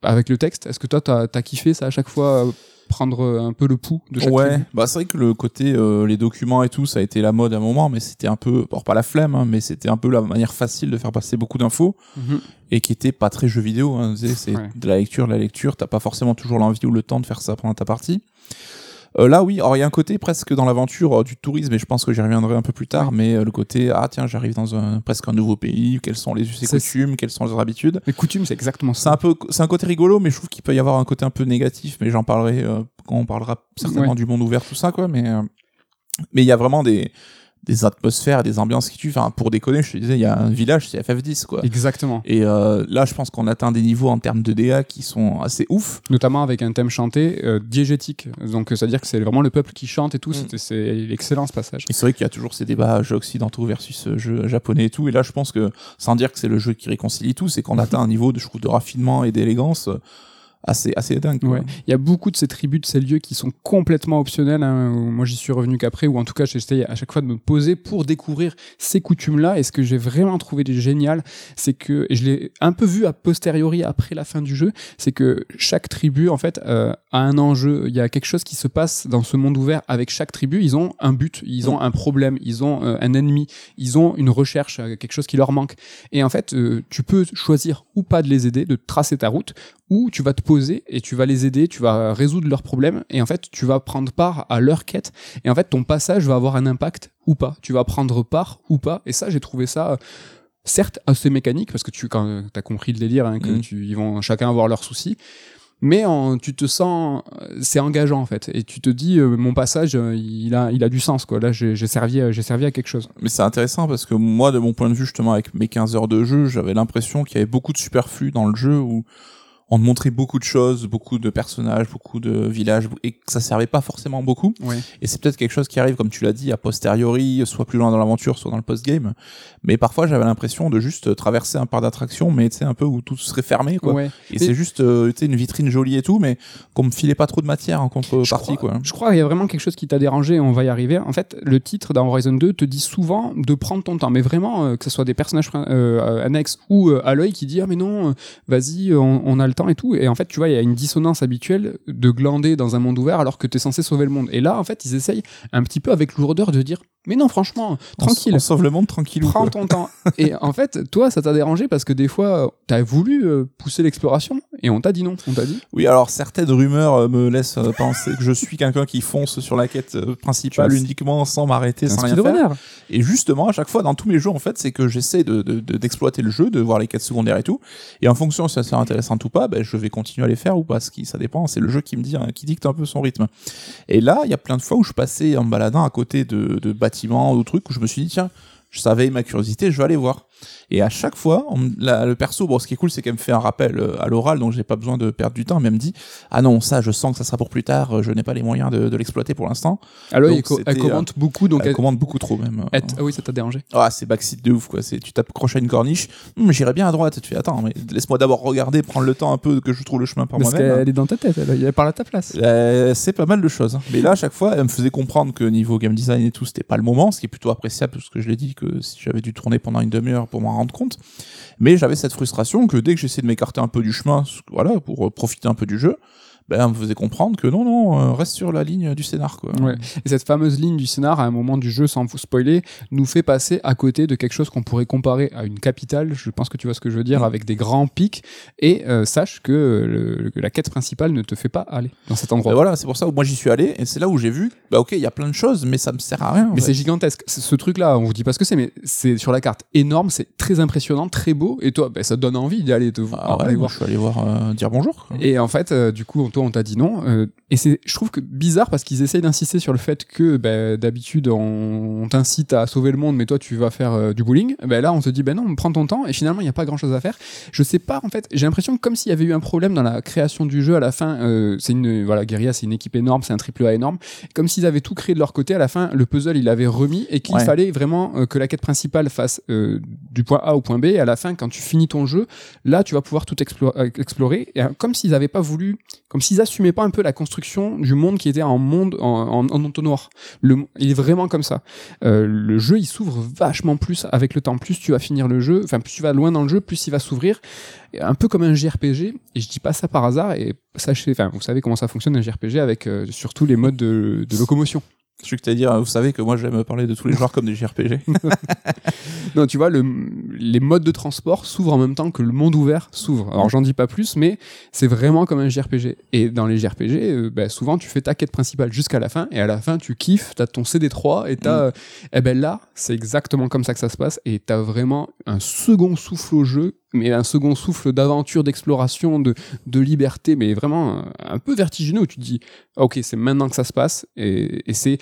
avec le texte. Est-ce que toi, t'as as kiffé ça à chaque fois, euh, prendre euh, un peu le pouls de chaque Ouais, bah c'est vrai que le côté euh, les documents et tout, ça a été la mode à un moment, mais c'était un peu, bon, pas la flemme, hein, mais c'était un peu la manière facile de faire passer beaucoup d'infos Mhm. et qui était pas très jeu vidéo. Hein, c'est Ouais. de la lecture, de la lecture. T'as pas forcément toujours l'envie ou le temps de faire ça pendant ta partie. Euh, là, oui, alors il y a un côté presque dans l'aventure euh, du tourisme, et je pense que j'y reviendrai un peu plus tard, mais euh, le côté ah tiens, j'arrive dans un presque un nouveau pays, quels sont les us et coutumes, quelles sont leurs habitudes. Les coutumes, c'est exactement C'est ça. un peu, c'est un côté rigolo, mais je trouve qu'il peut y avoir un côté un peu négatif, mais j'en parlerai quand on parlera certainement Ouais. du monde ouvert, tout ça, quoi. Mais mais il y a vraiment des des atmosphères, des ambiances qui tuent. Enfin, pour déconner, je te disais, il y a un village, c'est FF10, quoi. Exactement. Et euh, là, je pense qu'on atteint des niveaux en termes de DA qui sont assez ouf. Notamment avec un thème chanté euh, diégétique. Donc, c'est-à-dire que c'est vraiment le peuple qui chante et tout. Mm. C'est excellent ce passage. Et c'est vrai qu'il y a toujours ces débats jeux occidentaux versus euh, jeux japonais et tout. Et là, je pense que, sans dire que c'est le jeu qui réconcilie tout, c'est qu'on atteint un niveau de, je trouve, de raffinement et d'élégance assez, assez dingue. Ouais. Il y a beaucoup de ces tribus, de ces lieux qui sont complètement optionnels. hein, moi, j'y suis revenu qu'après, ou en tout cas, j'essaye à chaque fois de me poser pour découvrir ces coutumes-là. Et ce que j'ai vraiment trouvé génial, c'est que, et je l'ai un peu vu a posteriori après la fin du jeu, c'est que chaque tribu, en fait, euh, a un enjeu. Il y a quelque chose qui se passe dans ce monde ouvert avec chaque tribu. Ils ont un but, ils ont un problème, ils ont euh, un ennemi, ils ont une recherche, euh, quelque chose qui leur manque. Et en fait, euh, tu peux choisir ou pas de les aider, de tracer ta route, ou tu vas te poser et tu vas les aider, tu vas résoudre leurs problèmes, et en fait, tu vas prendre part à leur quête. Et en fait, ton passage va avoir un impact ou pas. Tu vas prendre part ou pas. Et ça, j'ai trouvé ça. euh, Certes, assez mécanique, parce que tu quand as compris le délire, hein, que tu, ils vont chacun avoir leurs soucis, mais en- tu te sens, euh, c'est engageant en fait, et tu te dis, euh, mon passage, euh, il a, il a du sens quoi. Là, j'ai servi, à- j'ai servi à quelque chose. Mais c'est intéressant parce que moi, de mon point de vue, justement, avec mes 15 heures de jeu, j'avais l'impression qu'il y avait beaucoup de superflu dans le jeu où on te montrait beaucoup de choses, beaucoup de personnages, beaucoup de villages, et que ça servait pas forcément beaucoup. Et c'est peut-être quelque chose qui arrive, comme tu l'as dit, a posteriori, soit plus loin dans l'aventure, soit dans le post-game. Mais parfois, j'avais l'impression de juste traverser un parc d'attractions, mais tu sais, un peu où tout serait fermé, quoi. Ouais. Et c'est juste, euh, tu sais, une vitrine jolie et tout, mais qu'on me filait pas trop de matière en contrepartie, quoi. Je crois qu'il y a vraiment quelque chose qui t'a dérangé on va y arriver. En fait, le titre dans Horizon 2 te dit souvent de prendre ton temps, mais vraiment, euh, que ce soit des personnages euh, annexes ou à l'œil qui dit Ah, mais non, vas-y, on, on a le et tout. Et en fait, tu vois, il y a une dissonance habituelle de glander dans un monde ouvert alors que tu es censé sauver le monde. Et là, en fait, ils essayent un petit peu avec lourdeur de dire Mais non, franchement, tranquille. On, sauve le monde tranquillou. Prends ton temps. Et en fait, toi, ça t'a dérangé parce que des fois, t'as voulu euh, pousser l'exploration et on t'a dit non. On t'a dit Oui, alors certaines rumeurs euh, me laissent euh, penser que je suis quelqu'un qui fonce sur la quête euh, principale uniquement sans m'arrêter, sans rien faire. Et justement, à chaque fois, dans tous mes jeux, en fait, c'est que j'essaie de, de- de- d'exploiter le jeu, de voir les quêtes secondaires et tout. Et en fonction si ça c'est intéressant ou pas, ben, je vais continuer à les faire ou pas. Ce qui, ça dépend. C'est le jeu qui me dit, hein, qui dicte un peu son rythme. Et là, il y a plein de fois où je passais en me baladant à côté de, de bâtiments ou trucs où je me suis dit, tiens, je savais ma curiosité, je vais aller voir. Et à chaque fois, on me- la- le perso, bon, ce qui est cool, c'est qu'elle me fait un rappel euh, à l'oral, donc j'ai pas besoin de perdre du temps. Mais elle me dit, ah non, ça, je sens que ça sera pour plus tard. euh, Je n'ai pas les moyens de, de l'exploiter pour l'instant. Alors, Donc, elle, elle euh, commente beaucoup, donc elle elle- commande beaucoup trop même. elle- ah oui, ça t'a dérangé. Ah, c'est backseat de ouf, quoi. C'est, tu t'accroches à une corniche. Hum, j'irai bien à droite. Tu fais, attends, mais laisse-moi d'abord regarder, prendre le temps un peu que je trouve le chemin par Parce moi-même. qu'elle est dans ta tête, elle, elle parle à ta place. Euh, c'est pas mal de choses. hein. Mais là, à chaque fois, elle me faisait comprendre que niveau game design et tout, c'était pas le moment, ce qui est plutôt appréciable, parce que je l'ai dit que si j'avais dû tourner pendant une demi-heure pour m'en rendre compte. Mais j'avais cette frustration que dès que j'essayais de m'écarter un peu du chemin, voilà, pour euh, profiter un peu du jeu, ben, me faisait comprendre que non, non, euh, reste sur la ligne du scénar, quoi. Ouais. Et cette fameuse ligne du scénar, à un moment du jeu, sans vous spoiler, nous fait passer à côté de quelque chose qu'on pourrait comparer à une capitale. Je pense que tu vois ce que je veux dire, Mm. avec des grands pics. Et euh, sache que, le- la quête principale ne te fait pas aller dans cet endroit. Ben voilà, c'est pour ça que moi j'y suis allé, et c'est là où j'ai vu, bah ok, il y a plein de choses, mais ça me sert à rien. en Mais c'est gigantesque. Ce truc-là, on vous dit pas ce que c'est, mais c'est sur la carte énorme, c'est très impressionnant, très beau. Et toi, ben, ça te donne envie d'y aller te Ah ouais, aller moi, voir. je suis allé voir, euh, dire bonjour. quoi. Et en fait, euh, du coup, on t'a dit non. Et c'est, je trouve que bizarre parce qu'ils essayent d'insister sur le fait que ben, d'habitude, on, on t'incite à sauver le monde, mais toi, tu vas faire euh, du bowling. Ben là, on te dit, ben non, prends ton temps. Et finalement, il n'y a pas grand chose à faire. Je sais pas, en fait, j'ai l'impression que comme s'il y avait eu un problème dans la création du jeu à la fin. euh, c'est une, voilà, Guerilla, c'est une équipe énorme, c'est un triple A énorme. Comme s'ils avaient tout créé de leur côté. À la fin, le puzzle, il avait remis et qu'il Ouais. fallait vraiment euh, que la quête principale fasse du point A au point B. Et à la fin, quand tu finis ton jeu, là, tu vas pouvoir tout explo- explorer. Et, comme s'ils n'avaient pas voulu, comme s'ils assumaient pas un peu la construction du monde qui était en monde en, en, en entonnoir. Le, il est vraiment comme ça. Euh, le jeu, il s'ouvre vachement plus avec le temps. Plus tu vas finir le jeu, enfin plus tu vas loin dans le jeu, plus il va s'ouvrir. Un peu comme un JRPG. Et je dis pas ça par hasard. Et sachez, enfin vous savez comment ça fonctionne un JRPG avec euh, surtout les modes de, de locomotion. Je suis que t'as dire, vous savez que moi j'aime parler de tous les genres comme des JRPG. non, tu vois, le, les modes de transport s'ouvrent en même temps que le monde ouvert s'ouvre. Alors j'en dis pas plus, mais c'est vraiment comme un JRPG. Et dans les JRPG, euh, bah, souvent tu fais ta quête principale jusqu'à la fin, et à la fin tu kiffes, t'as ton CD3, et t'as... Mm. euh, eh ben là, c'est exactement comme ça que ça se passe, et t'as vraiment un second souffle au jeu, mais un second souffle d'aventure, d'exploration, de, de liberté, mais vraiment euh, un peu vertigineux, où tu te dis, ah, ok, c'est maintenant que ça se passe, et, et c'est...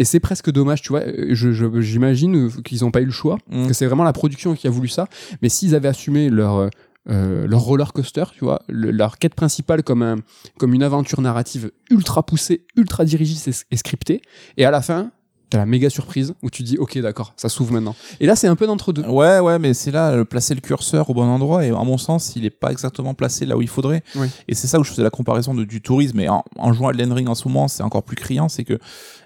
Et c'est presque dommage, tu vois. euh, Je, je- j'imagine euh, qu'ils n'ont pas eu le choix, Mm. que c'est vraiment la production qui a voulu ça. Mais s'ils avaient assumé leur euh, leur roller coaster, tu vois, le- leur quête principale comme un comme une aventure narrative ultra poussée, ultra dirigiste et, et scriptée, et à la fin, t'as la méga surprise où tu dis, ok, d'accord, ça s'ouvre maintenant. Et là, c'est un peu d'entre deux. Ouais, ouais, mais c'est là, euh, placer le curseur au bon endroit, et à mon sens, il est pas exactement placé là où il faudrait. Oui. Et c'est ça où je faisais la comparaison de, du tourisme, et en, en jouant à Elden Ring en ce moment, c'est encore plus criant, c'est que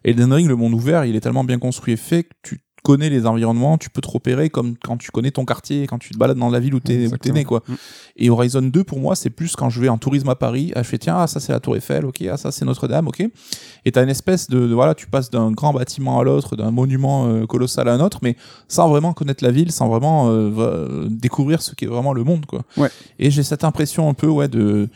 Elden Ring, le monde ouvert, il est tellement bien construit et fait que tu connais les environnements, tu peux te repérer comme quand tu connais ton quartier, quand tu te balades dans la ville où t'es, Exactement. né, quoi. Mm. Et Horizon 2, pour moi, c'est plus quand je vais en tourisme à Paris, ah, je fais, tiens, ah, ça c'est la Tour Eiffel, ok, ah, ça c'est Notre-Dame, ok. Et t'as une espèce de, de- voilà, tu passes d'un grand bâtiment à l'autre, d'un monument euh, colossal à un autre, mais sans vraiment connaître la ville, sans vraiment euh, découvrir ce qu'est vraiment le monde, quoi. Ouais. Et j'ai cette impression un peu, ouais, de,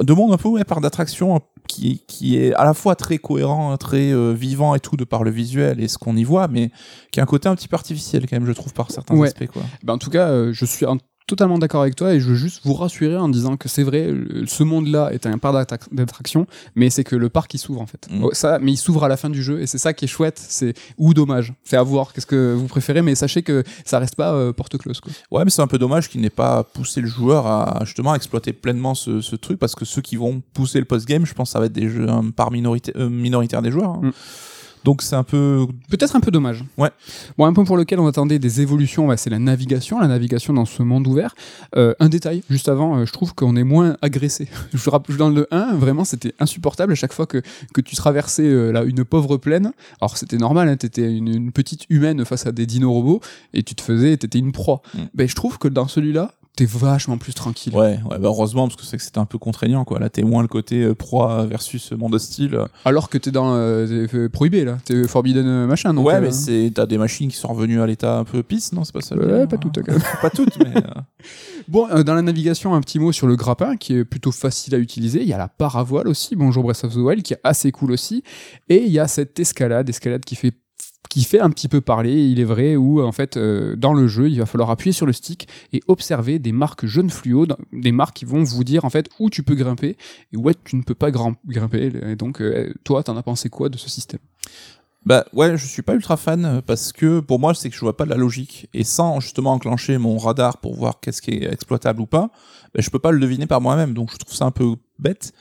de monde un peu, ouais, par d'attraction, qui, qui est à la fois très cohérent, très euh, vivant et tout, de par le visuel et ce qu'on y voit, mais qui a un côté un petit peu artificiel, quand même, je trouve, par certains Ouais. aspects, quoi. Ben, en tout cas, euh, je suis en- totalement d'accord avec toi et je veux juste vous rassurer en disant que c'est vrai, ce monde-là est un parc d'attrac- d'attraction, mais c'est que le parc il s'ouvre en fait. Mm. Oh, Ça, mais il s'ouvre à la fin du jeu et c'est ça qui est chouette, c'est ou dommage. C'est à voir. Qu'est-ce que vous préférez, mais sachez que ça reste pas euh, porte close quoi. Ouais, mais c'est un peu dommage qu'il n'ait pas poussé le joueur à justement exploiter pleinement ce, ce truc parce que ceux qui vont pousser le post-game, je pense, ça va être des jeux hein, par minorité, euh, minoritaire des joueurs. hein. Mm. Donc c'est un peu. Peut-être un peu dommage. Ouais. Bon, un point pour lequel on attendait des évolutions, bah, c'est la navigation, la navigation dans ce monde ouvert. Euh, un détail, juste avant, euh, je trouve qu'on est moins agressé. je rappelle, dans le 1, vraiment, c'était insupportable à chaque fois que, que tu traversais euh, là, une pauvre plaine. Alors, c'était normal, hein, t'étais une, une petite humaine face à des dinos robots et tu te faisais, t'étais une proie. Mm. Ben, je trouve que dans celui-là, t'es vachement plus tranquille. Ouais, ouais bah heureusement parce que c'est que c'était un peu contraignant quoi. Là, t'es moins le côté euh, proie versus monde hostile. Alors que t'es dans euh, euh, prohibé là, t'es forbidden euh, machin. Donc, ouais, euh, mais c'est t'as des machines qui sont revenues à l'état un peu pisse, non C'est pas ça. Ouais, pas toutes, quand même. pas toutes, mais. euh, Bon, euh, dans la navigation, un petit mot sur le grappin qui est plutôt facile à utiliser. Il y a la paravoile aussi, bonjour Breath of the Wild, qui est assez cool aussi. Et il y a cette escalade, escalade qui fait qui fait un petit peu parler, il est vrai, où en fait euh, dans le jeu il va falloir appuyer sur le stick et observer des marques jaunes fluo, des marques qui vont vous dire en fait où tu peux grimper et où tu ne peux pas grim- grimper. Et donc euh, toi t'en as pensé quoi de ce système? Bah ouais, je suis pas ultra fan parce que pour moi c'est que je vois pas de la logique. Et sans justement enclencher mon radar pour voir qu'est-ce qui est exploitable ou pas, bah, je peux pas le deviner par moi-même. Donc je trouve ça un peu bête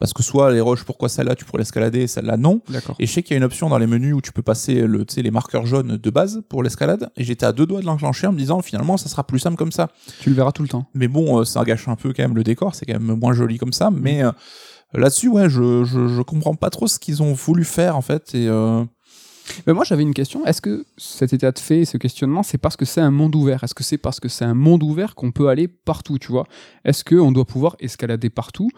parce que soit les roches pourquoi celle-là tu pourrais l'escalader celle-là non. Et je sais qu'il y a une option dans les menus où tu peux passer le tu sais les marqueurs jaunes de base pour l'escalade. Et j'étais à deux doigts de l'enclencher en me disant finalement ça sera plus simple comme ça. Tu le verras tout le temps. mais bon euh, ça gâche un peu quand même le décor c'est quand même moins joli comme ça. Mais euh, là-dessus ouais je, je je comprends pas trop ce qu'ils ont voulu faire en fait. Et euh, Mais moi j'avais une question. Est-ce que cet état de fait, ce questionnement, c'est parce que c'est un monde ouvert? Est-ce que c'est parce que c'est un monde ouvert qu'on peut aller partout, tu vois? Est-ce qu'on doit pouvoir escalader partout?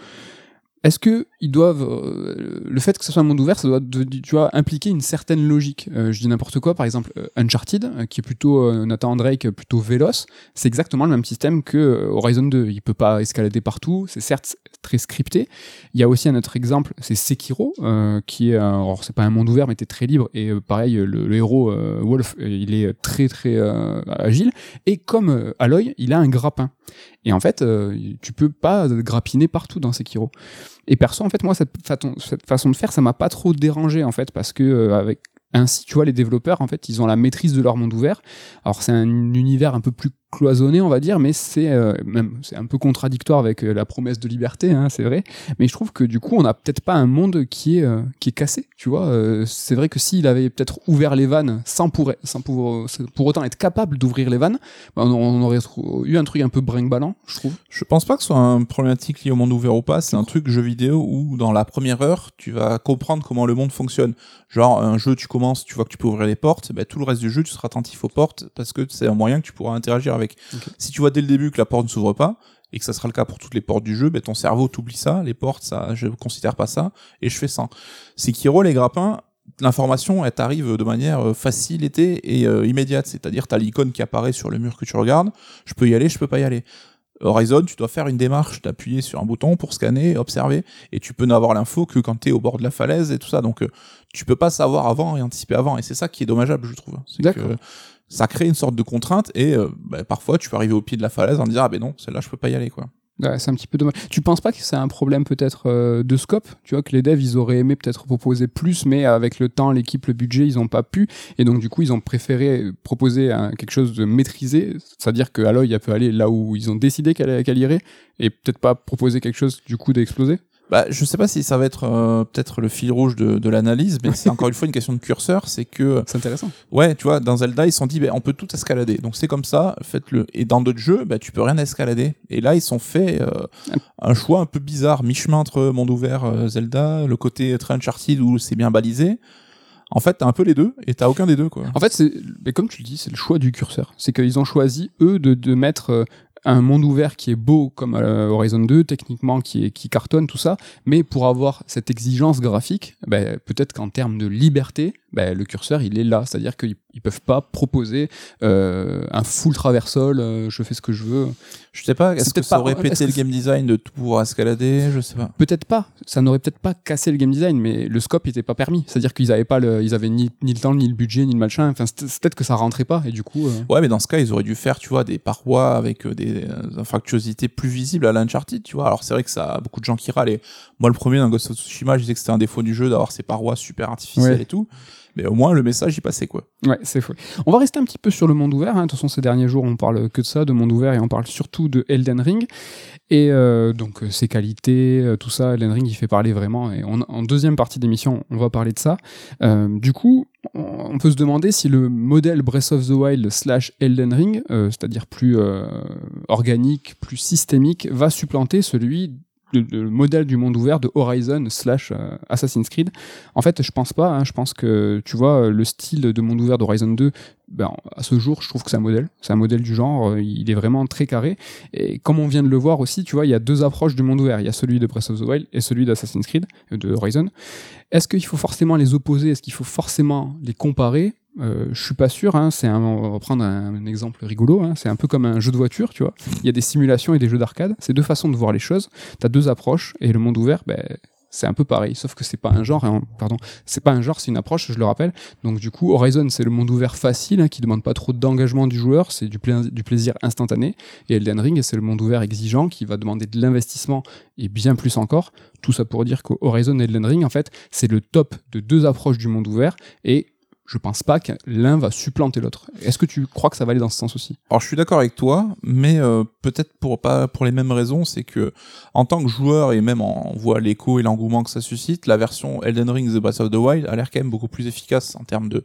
Est-ce que ils doivent euh, le fait que ce soit un monde ouvert, ça doit tu vois impliquer une certaine logique? Euh, je dis n'importe quoi, par exemple euh, Uncharted, euh, qui est plutôt euh, Nathan Drake, plutôt véloce, c'est exactement le même système que Horizon 2. Il peut pas escalader partout, c'est certes très scripté. Il y a aussi un autre exemple, c'est Sekiro, euh, qui est, alors c'est pas un monde ouvert, mais t'es très libre. Et pareil, le, le héros Wolf, il est très très agile. Et comme Aloy, il a un grappin. Et en fait, euh, tu peux pas grappiner partout dans Sekiro. Et perso, en fait, moi, cette, cette façon de faire, ça m'a pas trop dérangé, en fait, parce que euh, avec ainsi, tu vois, les développeurs, en fait, ils ont la maîtrise de leur monde ouvert. Alors, c'est un univers un peu plus cloisonné, on va dire, mais c'est euh, même c'est un peu contradictoire avec euh, la promesse de liberté, hein, c'est vrai. Mais je trouve que du coup, on n'a peut-être pas un monde qui est euh, qui est cassé, tu vois. C'est vrai que s'il avait peut-être ouvert les vannes sans pour sans pour, pour autant être capable d'ouvrir les vannes, bah, on, aurait eu un truc un peu brinque-ballant, je trouve. Je pense pas que ce soit un problématique lié au monde ouvert ou pas. C'est un truc jeu vidéo où dans la première heure, tu vas comprendre comment le monde fonctionne. Genre un jeu, tu commences, tu vois que tu peux ouvrir les portes, ben, tout le reste du jeu, tu seras attentif aux portes parce que c'est un moyen que tu pourras interagir avec. Si tu vois dès le début que la porte ne s'ouvre pas et que ça sera le cas pour toutes les portes du jeu, ben, ton cerveau t'oublie ça, les portes, ça, je considère pas ça et je fais ça. Sekiro, les grappins, l'information, elle t'arrive de manière euh, facilitée et euh, immédiate. C'est-à-dire, t'as l'icône qui apparaît sur le mur que tu regardes. Je peux y aller, je peux pas y aller. Horizon, tu dois faire une démarche d'appuyer sur un bouton pour scanner, observer, et tu peux n'avoir l'info que quand tu es au bord de la falaise et tout ça. Donc, euh, tu peux pas savoir avant et anticiper avant. Et c'est ça qui est dommageable, je trouve. C'est D'accord. que ça crée une sorte de contrainte et euh, bah, parfois tu peux arriver au pied de la falaise en disant ah ben non, celle-là je peux pas y aller quoi. Ouais, c'est un petit peu dommage. Tu penses pas que c'est un problème peut-être euh, de scope? Tu vois que les devs ils auraient aimé peut-être proposer plus, mais avec le temps, l'équipe, le budget, ils ont pas pu, et donc du coup ils ont préféré proposer quelque chose de maîtrisé, c'est-à-dire que Aloy elle peut aller là où ils ont décidé qu'elle qu'elle irait, et peut-être pas proposer quelque chose du coup d'exploser. Bah, je sais pas si ça va être euh, peut-être le fil rouge de, de l'analyse, mais c'est encore une fois une question de curseur. C'est que C'est intéressant. Ouais, tu vois, dans Zelda, ils se sont dit, ben, on peut tout escalader. Donc c'est comme ça, faites-le. Et dans d'autres jeux, ben, tu peux rien escalader. Et là, ils sont fait euh, un choix un peu bizarre, mi-chemin entre monde ouvert, euh, Zelda, le côté très Uncharted où c'est bien balisé. En fait, t'as un peu les deux, et t'as aucun des deux, quoi. En fait, c'est, mais comme tu le dis, c'est le choix du curseur. C'est qu'ils ont choisi, eux, de, de mettre euh, un monde ouvert qui est beau comme euh, Horizon 2, techniquement qui, cartonne, tout ça, mais pour avoir cette exigence graphique, ben, peut-être qu'en termes de liberté, ben, le curseur, il est là. C'est-à-dire qu'ils ils peuvent pas proposer euh, un full traversal, euh, je fais ce que je veux. Je sais pas, est-ce que ça aurait pété le game design de tout pouvoir escalader Je sais pas. Peut-être pas, ça n'aurait peut-être pas cassé le game design, mais le scope était pas permis. C'est-à-dire qu'ils avaient pas le, ils avaient ni, ni le temps, ni le budget, ni le machin. Enfin, c'est peut-être que ça rentrait pas, et du coup, euh, Ouais, mais dans ce cas, ils auraient dû faire, tu vois, des parois avec euh, des euh, infractuosités plus visibles à l'Uncharted, tu vois. Alors c'est vrai que ça a beaucoup de gens qui râlent. Et moi, le premier dans Ghost of Tsushima, je disais que c'était un défaut du jeu d'avoir ces parois super artificielles Ouais. et tout. Mais au moins, le message y passait, quoi. Ouais, c'est faux. On va rester un petit peu sur le monde ouvert. hein. De toute façon, ces derniers jours, on parle que de ça, de monde ouvert, et on parle surtout de Elden Ring. Et euh, donc, euh, ses qualités, euh, tout ça, Elden Ring, il fait parler vraiment. Et on- en deuxième partie d'émission, on va parler de ça. Euh, du coup, on, on peut se demander si le modèle Breath of the Wild slash Elden Ring, euh, c'est-à-dire plus euh, organique, plus systémique, va supplanter celui le, le modèle du monde ouvert de Horizon slash euh, Assassin's Creed. En fait, je pense pas. hein. je pense que tu vois le style de monde ouvert d'Horizon 2. Ben, à ce jour, je trouve que c'est un modèle. C'est un modèle du genre. euh, Il est vraiment très carré. Et comme on vient de le voir aussi, tu vois, il y a deux approches du monde ouvert. Il y a celui de Breath of the Wild et celui d'Assassin's Creed, euh, de Horizon. Est-ce qu'il faut forcément les opposer? Est-ce qu'il faut forcément les comparer? Euh, je suis pas sûr. Hein, c'est un, on va prendre un, exemple rigolo. Hein, c'est un peu comme un jeu de voiture, tu vois. Il y a des simulations et des jeux d'arcade. C'est deux façons de voir les choses. T'as deux approches et le monde ouvert, ben, c'est un peu pareil. Sauf que c'est pas un genre. hein, pardon, c'est pas un genre, c'est une approche. Je le rappelle. Donc du coup, Horizon, c'est le monde ouvert facile hein, qui demande pas trop d'engagement du joueur. C'est du, du plaisir instantané. Et Elden Ring, c'est le monde ouvert exigeant qui va demander de l'investissement et bien plus encore. Tout ça pour dire que Horizon et Elden Ring, en fait, c'est le top de deux approches du monde ouvert et je pense pas que l'un va supplanter l'autre. Est-ce que tu crois que ça va aller dans ce sens aussi? Alors je suis d'accord avec toi, mais euh, peut-être pour pas pour les mêmes raisons, c'est que en tant que joueur et même on voit l'écho et l'engouement que ça suscite, la version Elden Ring The Breath of the Wild a l'air quand même beaucoup plus efficace en termes de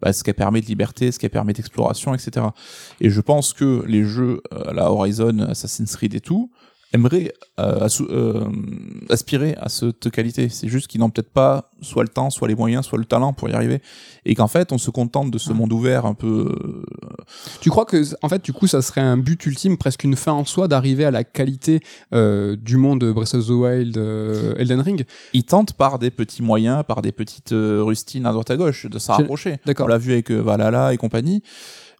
bah, ce qu'elle permet de liberté, ce qu'elle permet d'exploration, etc. Et je pense que les jeux euh, la Horizon, Assassin's Creed et tout aimeraient euh, euh, aspirer à cette qualité. C'est juste qu'ils n'ont peut-être pas soit le temps, soit les moyens, soit le talent pour y arriver. Et qu'en fait, on se contente de ce monde ouvert un peu Tu crois que, en fait, du coup, ça serait un but ultime, presque une fin en soi, d'arriver à la qualité euh, du monde Breath of the Wild, euh, Elden Ring? Ils tentent par des petits moyens, par des petites euh, rustines à droite à gauche, de s'en rapprocher. D'accord. On l'a vu avec Valhalla et compagnie.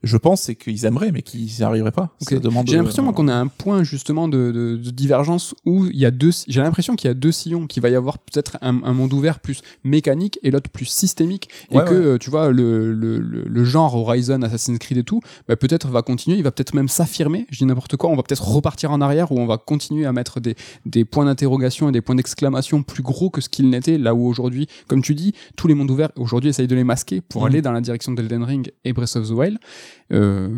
Je pense c'est qu'ils aimeraient, mais qu'ils n'y arriveraient pas. Ok. Ça demande, J'ai l'impression euh, qu'on a un point justement de, de- de divergence où il y a deux. J'ai l'impression qu'il y a deux sillons, qu'il va y avoir peut-être un, un monde ouvert plus mécanique et l'autre plus systémique, et Ouais, que ouais. euh, tu vois le, le, le, genre Horizon, Assassin's Creed et tout, bah, peut-être va continuer, il va peut-être même s'affirmer. Je dis n'importe quoi, on va peut-être repartir en arrière où on va continuer à mettre des, des points d'interrogation et des points d'exclamation plus gros que ce qu'ils n'étaient là où aujourd'hui, comme tu dis, tous les mondes ouverts aujourd'hui essayent de les masquer pour Mhm. aller dans la direction d'Elden Ring et Breath of the Wild. Euh,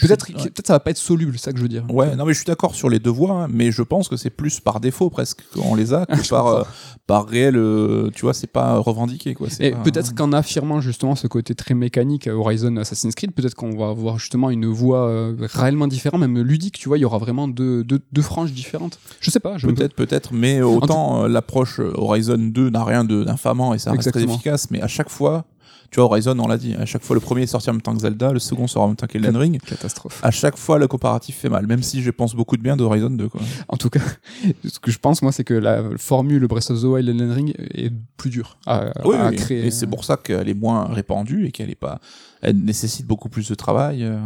peut-être, ouais. peut-être ça va pas être soluble, c'est ça que je veux dire. Ouais, non mais je suis d'accord sur les deux voies, hein, mais je pense que c'est plus par défaut presque qu'on les a que par euh, par réel. euh, tu vois, c'est pas revendiqué quoi. Et pas- peut-être qu'en affirmant justement ce côté très mécanique à Horizon Assassin's Creed, peut-être qu'on va avoir justement une voie réellement différente, même ludique, tu vois, il y aura vraiment deux, deux, deux franges différentes. Je sais pas, Peut-être, peut-être, mais autant l'approche Horizon 2 n'a rien de- d'infamant et ça reste très Exactement. efficace, mais à chaque fois, tu vois, Horizon, on l'a dit, à chaque fois le premier est sorti en même temps que Zelda, le second sort en même temps qu'Elden Ring, Catastrophe. à chaque fois le comparatif fait mal, même si je pense beaucoup de bien de Horizon 2, quoi. En tout cas, ce que je pense, moi, c'est que la formule Breath of the Wild et Elden Ring est plus dure à, Oui, à oui, créer. et c'est pour ça qu'elle est moins répandue et qu'elle est pas, elle nécessite beaucoup plus de travail. euh.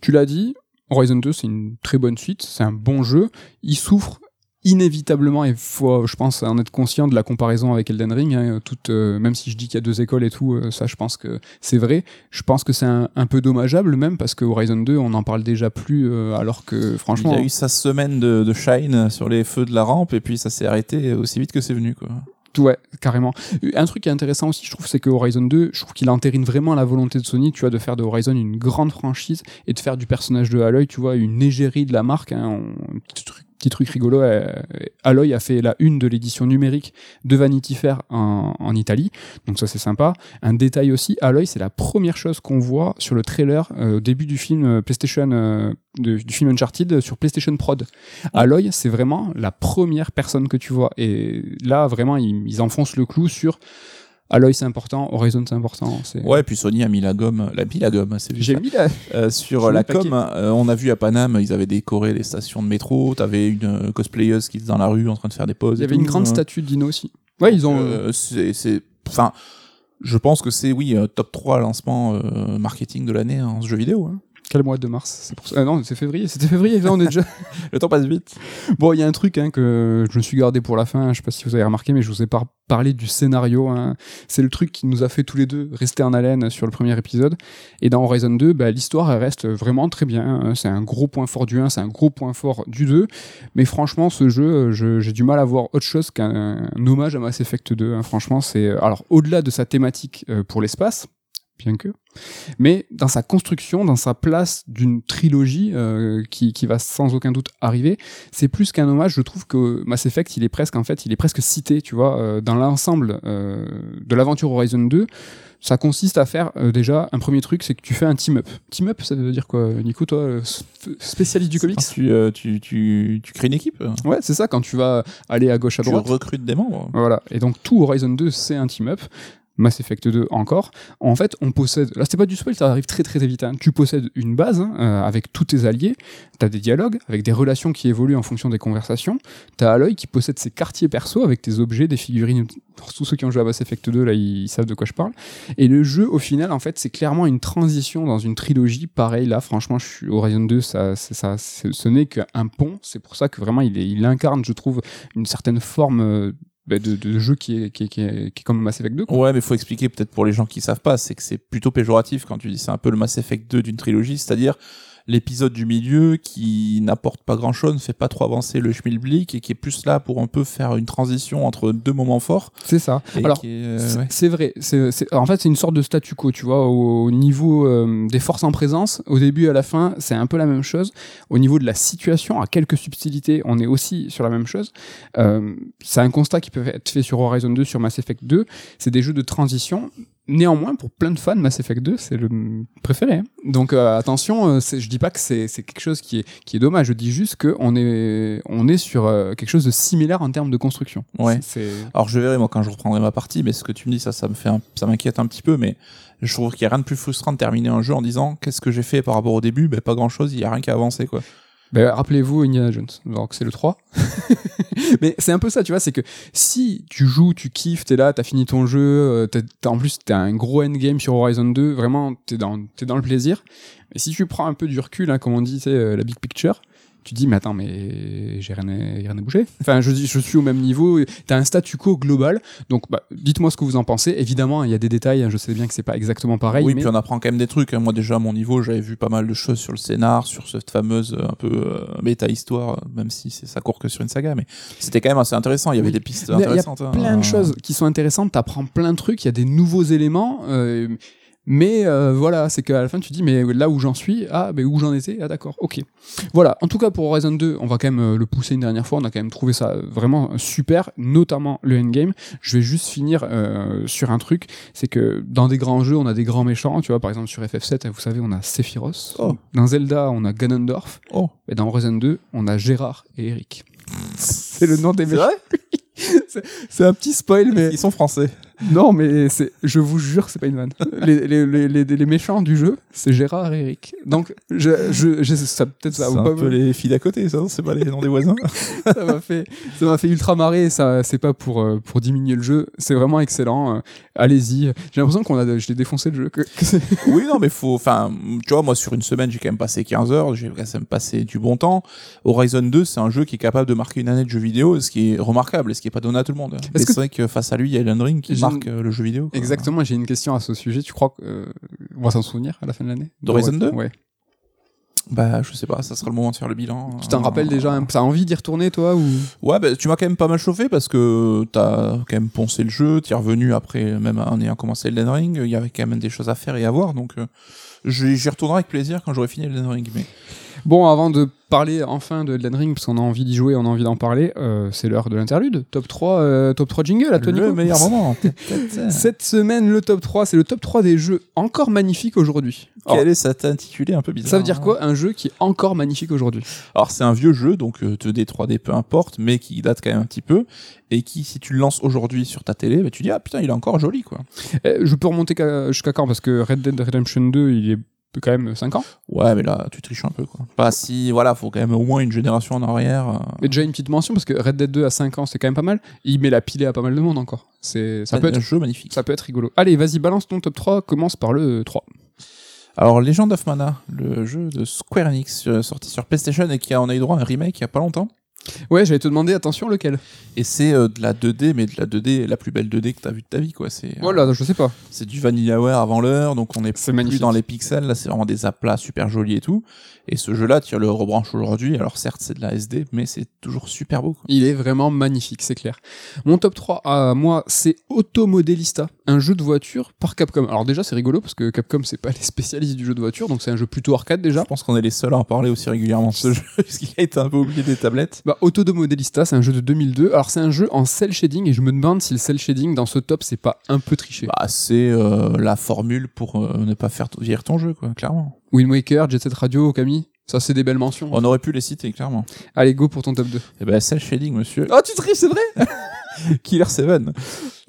Tu l'as dit, Horizon 2, c'est une très bonne suite, c'est un bon jeu. Il souffre inévitablement, il faut, je pense, en être conscient de la comparaison avec Elden Ring. hein, toute, euh, même si je dis qu'il y a deux écoles et tout, euh, ça, je pense que c'est vrai. Je pense que c'est un, un peu dommageable même parce que Horizon 2, on n'en parle déjà plus, euh, alors que franchement, Il y a eu sa semaine de, de shine sur les feux de la rampe et puis ça s'est arrêté aussi vite que c'est venu, quoi. Ouais, carrément. Un truc qui est intéressant aussi, je trouve, c'est que Horizon 2, je trouve qu'il entérine vraiment la volonté de Sony, tu vois, de faire de Horizon une grande franchise et de faire du personnage de Aloy, tu vois, une égérie de la marque. Hein, on- petit truc, petit truc rigolo, euh, Aloy a fait la une de l'édition numérique de Vanity Fair en, en Italie, donc ça c'est sympa. Un détail aussi, Aloy, c'est la première chose qu'on voit sur le trailer euh, au début du film euh, PlayStation, euh, de- du film Uncharted sur PlayStation Prod. Aloy, c'est vraiment la première personne que tu vois. Et là, vraiment, ils, ils enfoncent le clou sur Aloy, c'est important, Horizon, c'est important. Ouais, puis Sony a mis la gomme, la mis la gomme, c'est J'ai mis la... Euh, sur la com, euh, on a vu à Paname, ils avaient décoré les stations de métro. T'avais une euh, cosplayeuse qui était dans la rue en train de faire des pauses. Il y et avait une grande euh. statue de Dino aussi. Ouais, ils ont. C'est, c'est, enfin, je pense que c'est oui top 3 lancement marketing de l'année en ce jeu vidéo. hein. Quel mois de mars? C'est pour ça. Ah non, c'est février. C'était février. là, on est déjà. Le temps passe vite. Bon, il y a un truc hein, que je me suis gardé pour la fin. Je sais pas si vous avez remarqué, mais je vous ai par- parlé du scénario. hein. C'est le truc qui nous a fait tous les deux rester en haleine sur le premier épisode. Et dans Horizon 2, bah, l'histoire reste vraiment très bien. hein. C'est un gros point fort du 1, c'est un gros point fort du 2. Mais franchement, ce jeu, je- j'ai du mal à voir autre chose qu'un un hommage à Mass Effect 2. hein. Franchement, c'est alors au-delà de sa thématique euh, pour l'espace, bien que, mais dans sa construction, dans sa place d'une trilogie euh, qui, qui va sans aucun doute arriver, c'est plus qu'un hommage. Je trouve que Mass Effect, il est presque en fait, il est presque cité, tu vois, euh, dans l'ensemble euh, de l'aventure Horizon 2. Ça consiste à faire déjà un premier truc, c'est que tu fais un team up. Team up, ça veut dire quoi, Nico, toi, sp- spécialiste du comics Tu, tu, tu, tu crées une équipe. Ouais, c'est ça. Quand tu vas aller à gauche à Tu droite, recrutes des membres. voilà. Et donc tout Horizon 2, c'est un team up. Mass Effect 2 encore. En fait, on possède. Là, c'est pas du spoil, ça arrive très très vite. hein. Tu possèdes une base hein, euh, avec tous tes alliés. T'as des dialogues avec des relations qui évoluent en fonction des conversations. T'as Aloy qui possède ses quartiers perso avec tes objets, des figurines. Tous ceux qui ont joué à Mass Effect 2, là, ils savent de quoi je parle. Et le jeu, au final, en fait, c'est clairement une transition dans une trilogie. Pareil, là, franchement, Horizon 2, ça, ça, ce n'est qu'un pont. C'est pour ça que vraiment, il, il incarne, je trouve, une certaine forme euh, bah, de, de jeu qui est, qui est, qui est, qui est Mass Effect 2. quoi. Ouais, mais faut expliquer peut-être pour les gens qui savent pas, c'est que c'est plutôt péjoratif quand tu dis c'est un peu le Mass Effect 2 d'une trilogie, c'est-à-dire l'épisode du milieu qui n'apporte pas grand-chose, ne fait pas trop avancer le schmilblick et qui est plus là pour un peu faire une transition entre deux moments forts. C'est ça. Alors, euh, C'est- ouais. Vrai. C'est- en fait, c'est une sorte de statu quo, tu vois, au, au niveau euh, des forces en présence. Au début et à la fin, c'est un peu la même chose. Au niveau de la situation, à quelques subtilités, on est aussi sur la même chose. Euh, c'est un constat qui peut être fait sur Horizon 2, sur Mass Effect 2. C'est des jeux de transition. Néanmoins, pour plein de fans, Mass Effect 2, c'est le préféré. hein. Donc euh, attention, euh, c'est- je dis pas que c'est, c'est quelque chose qui est, qui est dommage. Je dis juste qu'on est, on est sur euh, quelque chose de similaire en termes de construction. Ouais. C'est, Alors je verrai moi quand je reprendrai ma partie, mais ce que tu me dis ça, ça me fait, un- ça m'inquiète un petit peu, mais je trouve qu'il y a rien de plus frustrant de terminer un jeu en disant qu'est-ce que j'ai fait par rapport au début, ben pas grand chose, il y a rien qui a avancé quoi. Ben, rappelez-vous Indiana Jones, donc c'est le 3. Mais c'est un peu ça, tu vois, c'est que si tu joues, tu kiffes, t'es là, t'as fini ton jeu, euh, t'as- en plus t'as un gros endgame sur Horizon 2, vraiment t'es dans, t'es dans le plaisir. Et si tu prends un peu du recul, hein, comme on dit, sais, euh, la big picture, tu dis, mais attends, mais j'ai rien, rien à bouger. Enfin, je, dis, je suis au même niveau, t'as un statu quo global, donc bah, dites-moi ce que vous en pensez. Évidemment, il y a des détails, hein, je sais bien que c'est pas exactement pareil, oui, mais puis on apprend quand même des trucs. hein. Moi déjà à mon niveau, j'avais vu pas mal de choses sur le scénar, sur cette fameuse euh, un peu euh, méta histoire, même si c'est ça court que sur une saga, mais c'était quand même assez intéressant. Il y avait Oui. des pistes Mais Il y a intéressantes. hein. plein de choses qui sont intéressantes, t'apprends plein de trucs, il y a des nouveaux éléments. euh, Mais euh, voilà, c'est qu'à la fin, tu te dis, mais là où j'en suis, ah, mais où j'en étais, ah d'accord, ok. Voilà, en tout cas pour Horizon 2, on va quand même euh, le pousser une dernière fois, on a quand même trouvé ça vraiment super, notamment le endgame. Je vais juste finir euh, sur un truc, c'est que dans des grands jeux, on a des grands méchants, tu vois, par exemple sur FF7, vous savez, on a Sephiroth. Oh. Dans Zelda, on a Ganondorf. Oh. Et dans Horizon 2, on a Gérard et Eric. C'est le nom des méchants. C'est un petit spoil, mais Ils sont français. Non, mais c'est, je vous jure, c'est pas une vanne. Les, les, les, les, les méchants du jeu, c'est Gérard et Eric. Donc, je, je, je- ça peut-être C'est ça, un ou pas- peu les filles d'à côté, ça, c'est pas les noms des voisins. ça m'a fait, ça m'a fait ultra marrer. Ça, c'est pas pour euh, pour diminuer le jeu. C'est vraiment excellent. Euh, allez-y. J'ai l'impression qu'on a, je l'ai défoncé le jeu. Que, que c'est- oui, non, mais faut, enfin, tu vois, moi, sur une semaine, j'ai quand même passé 15 heures, j'ai quand même passé du bon temps. Horizon 2, c'est un jeu qui est capable de marquer une année de jeu vidéo, ce qui est remarquable et ce qui est pas donné à tout le monde. Mais que- c'est vrai que face à lui, il y a Elden Ring qui J'ai marque euh, le jeu vidéo. quoi. Exactement. J'ai une question à ce sujet. Tu crois qu'on va s'en souvenir à la fin de l'année? D'Horizon 2? Ouais. Bah, je sais pas, ça sera le moment de faire le bilan. Tu t'en Euh, rappelles déjà un- T'as envie d'y retourner, toi ou? Ouais, bah, tu m'as quand même pas mal chauffé parce que t'as quand même poncé le jeu, t'y es revenu après, même en ayant commencé Elden Ring, il y avait quand même des choses à faire et à voir, donc euh, j'y j'y retournerai avec plaisir quand j'aurai fini Elden Ring. Mais Bon, avant de parler enfin de Elden Ring, parce qu'on a envie d'y jouer, on a envie d'en parler, euh, c'est l'heure de l'interlude. Top 3, euh, top 3 jingle à toi, le meilleur moment. Cette semaine, le top 3, c'est le top 3 des jeux encore magnifiques aujourd'hui. Quel est cet intitulé un peu bizarre ça veut dire quoi Un jeu qui est encore magnifique aujourd'hui? Alors c'est un vieux jeu, donc euh, 2D, 3D, peu importe, mais qui date quand même un petit peu, et qui, si tu le lances aujourd'hui sur ta télé, bah, tu dis ah putain il est encore joli quoi. Euh, Je peux remonter qu'à- jusqu'à quand? Parce que Red Dead Redemption 2, il est quand même 5 ans. Ouais mais là tu triches un peu quoi. Pas si voilà, faut quand même au moins une génération en arrière. euh. Mais déjà une petite mention, parce que Red Dead 2 à 5 ans, c'est quand même pas mal. Il met la pilée à pas mal de monde encore. C'est, ça, peut un être, jeu magnifique. ça peut être rigolo. Allez, vas-y, balance ton top 3, commence par le 3. Alors Legend of Mana, le jeu de Square Enix euh, sorti sur PlayStation et qui a on a eu droit à un remake il y a pas longtemps. Ouais, j'allais te demander, attention, lequel? Et c'est euh, de la 2D, mais de la 2D, la plus belle 2D que t'as vue de ta vie quoi. C'est euh, Voilà, je sais pas. c'est du Vanillaware avant l'heure, donc on est plus magnifique. dans les pixels. Là, c'est vraiment des aplats super jolis et tout. Et ce jeu-là, tu le rebranches aujourd'hui. Alors certes, c'est de la SD, mais c'est toujours super beau. quoi. Il est vraiment magnifique, c'est clair. Mon top 3 à moi, c'est Automodelista, un jeu de voiture par Capcom. Alors déjà, c'est rigolo parce que Capcom, c'est pas les spécialistes du jeu de voiture, donc c'est un jeu plutôt arcade déjà. Je pense qu'on est les seuls à en parler aussi régulièrement de ce jeu, puisqu'il a été un peu oublié des tablettes. Bah, Automodelista, c'est un jeu de 2002. Alors c'est un jeu en cel shading et je me demande si le cel shading dans ce top, c'est pas un peu triché. Bah, c'est euh, la formule pour euh, ne pas faire vieillir ton jeu, quoi, clairement. Wind Waker, Jet Set Radio, Camille, ça c'est des belles mentions. On aurait pu les citer, clairement. Allez, go pour ton top 2. Et ben, cel shading, monsieur. Oh, tu triches, c'est vrai? Killer 7.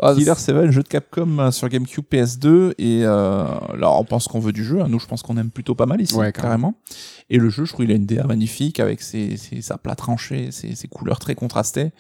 Ah, Killer 7, jeu de Capcom euh, sur GameCube PS2. Et euh, là, on pense qu'on veut du jeu. hein. Nous, je pense qu'on aime plutôt pas mal ici, Ouais, carrément. Et le jeu, je trouve, il a une DA magnifique avec ses, ses, sa plat tranchée, ses, ses couleurs très contrastées.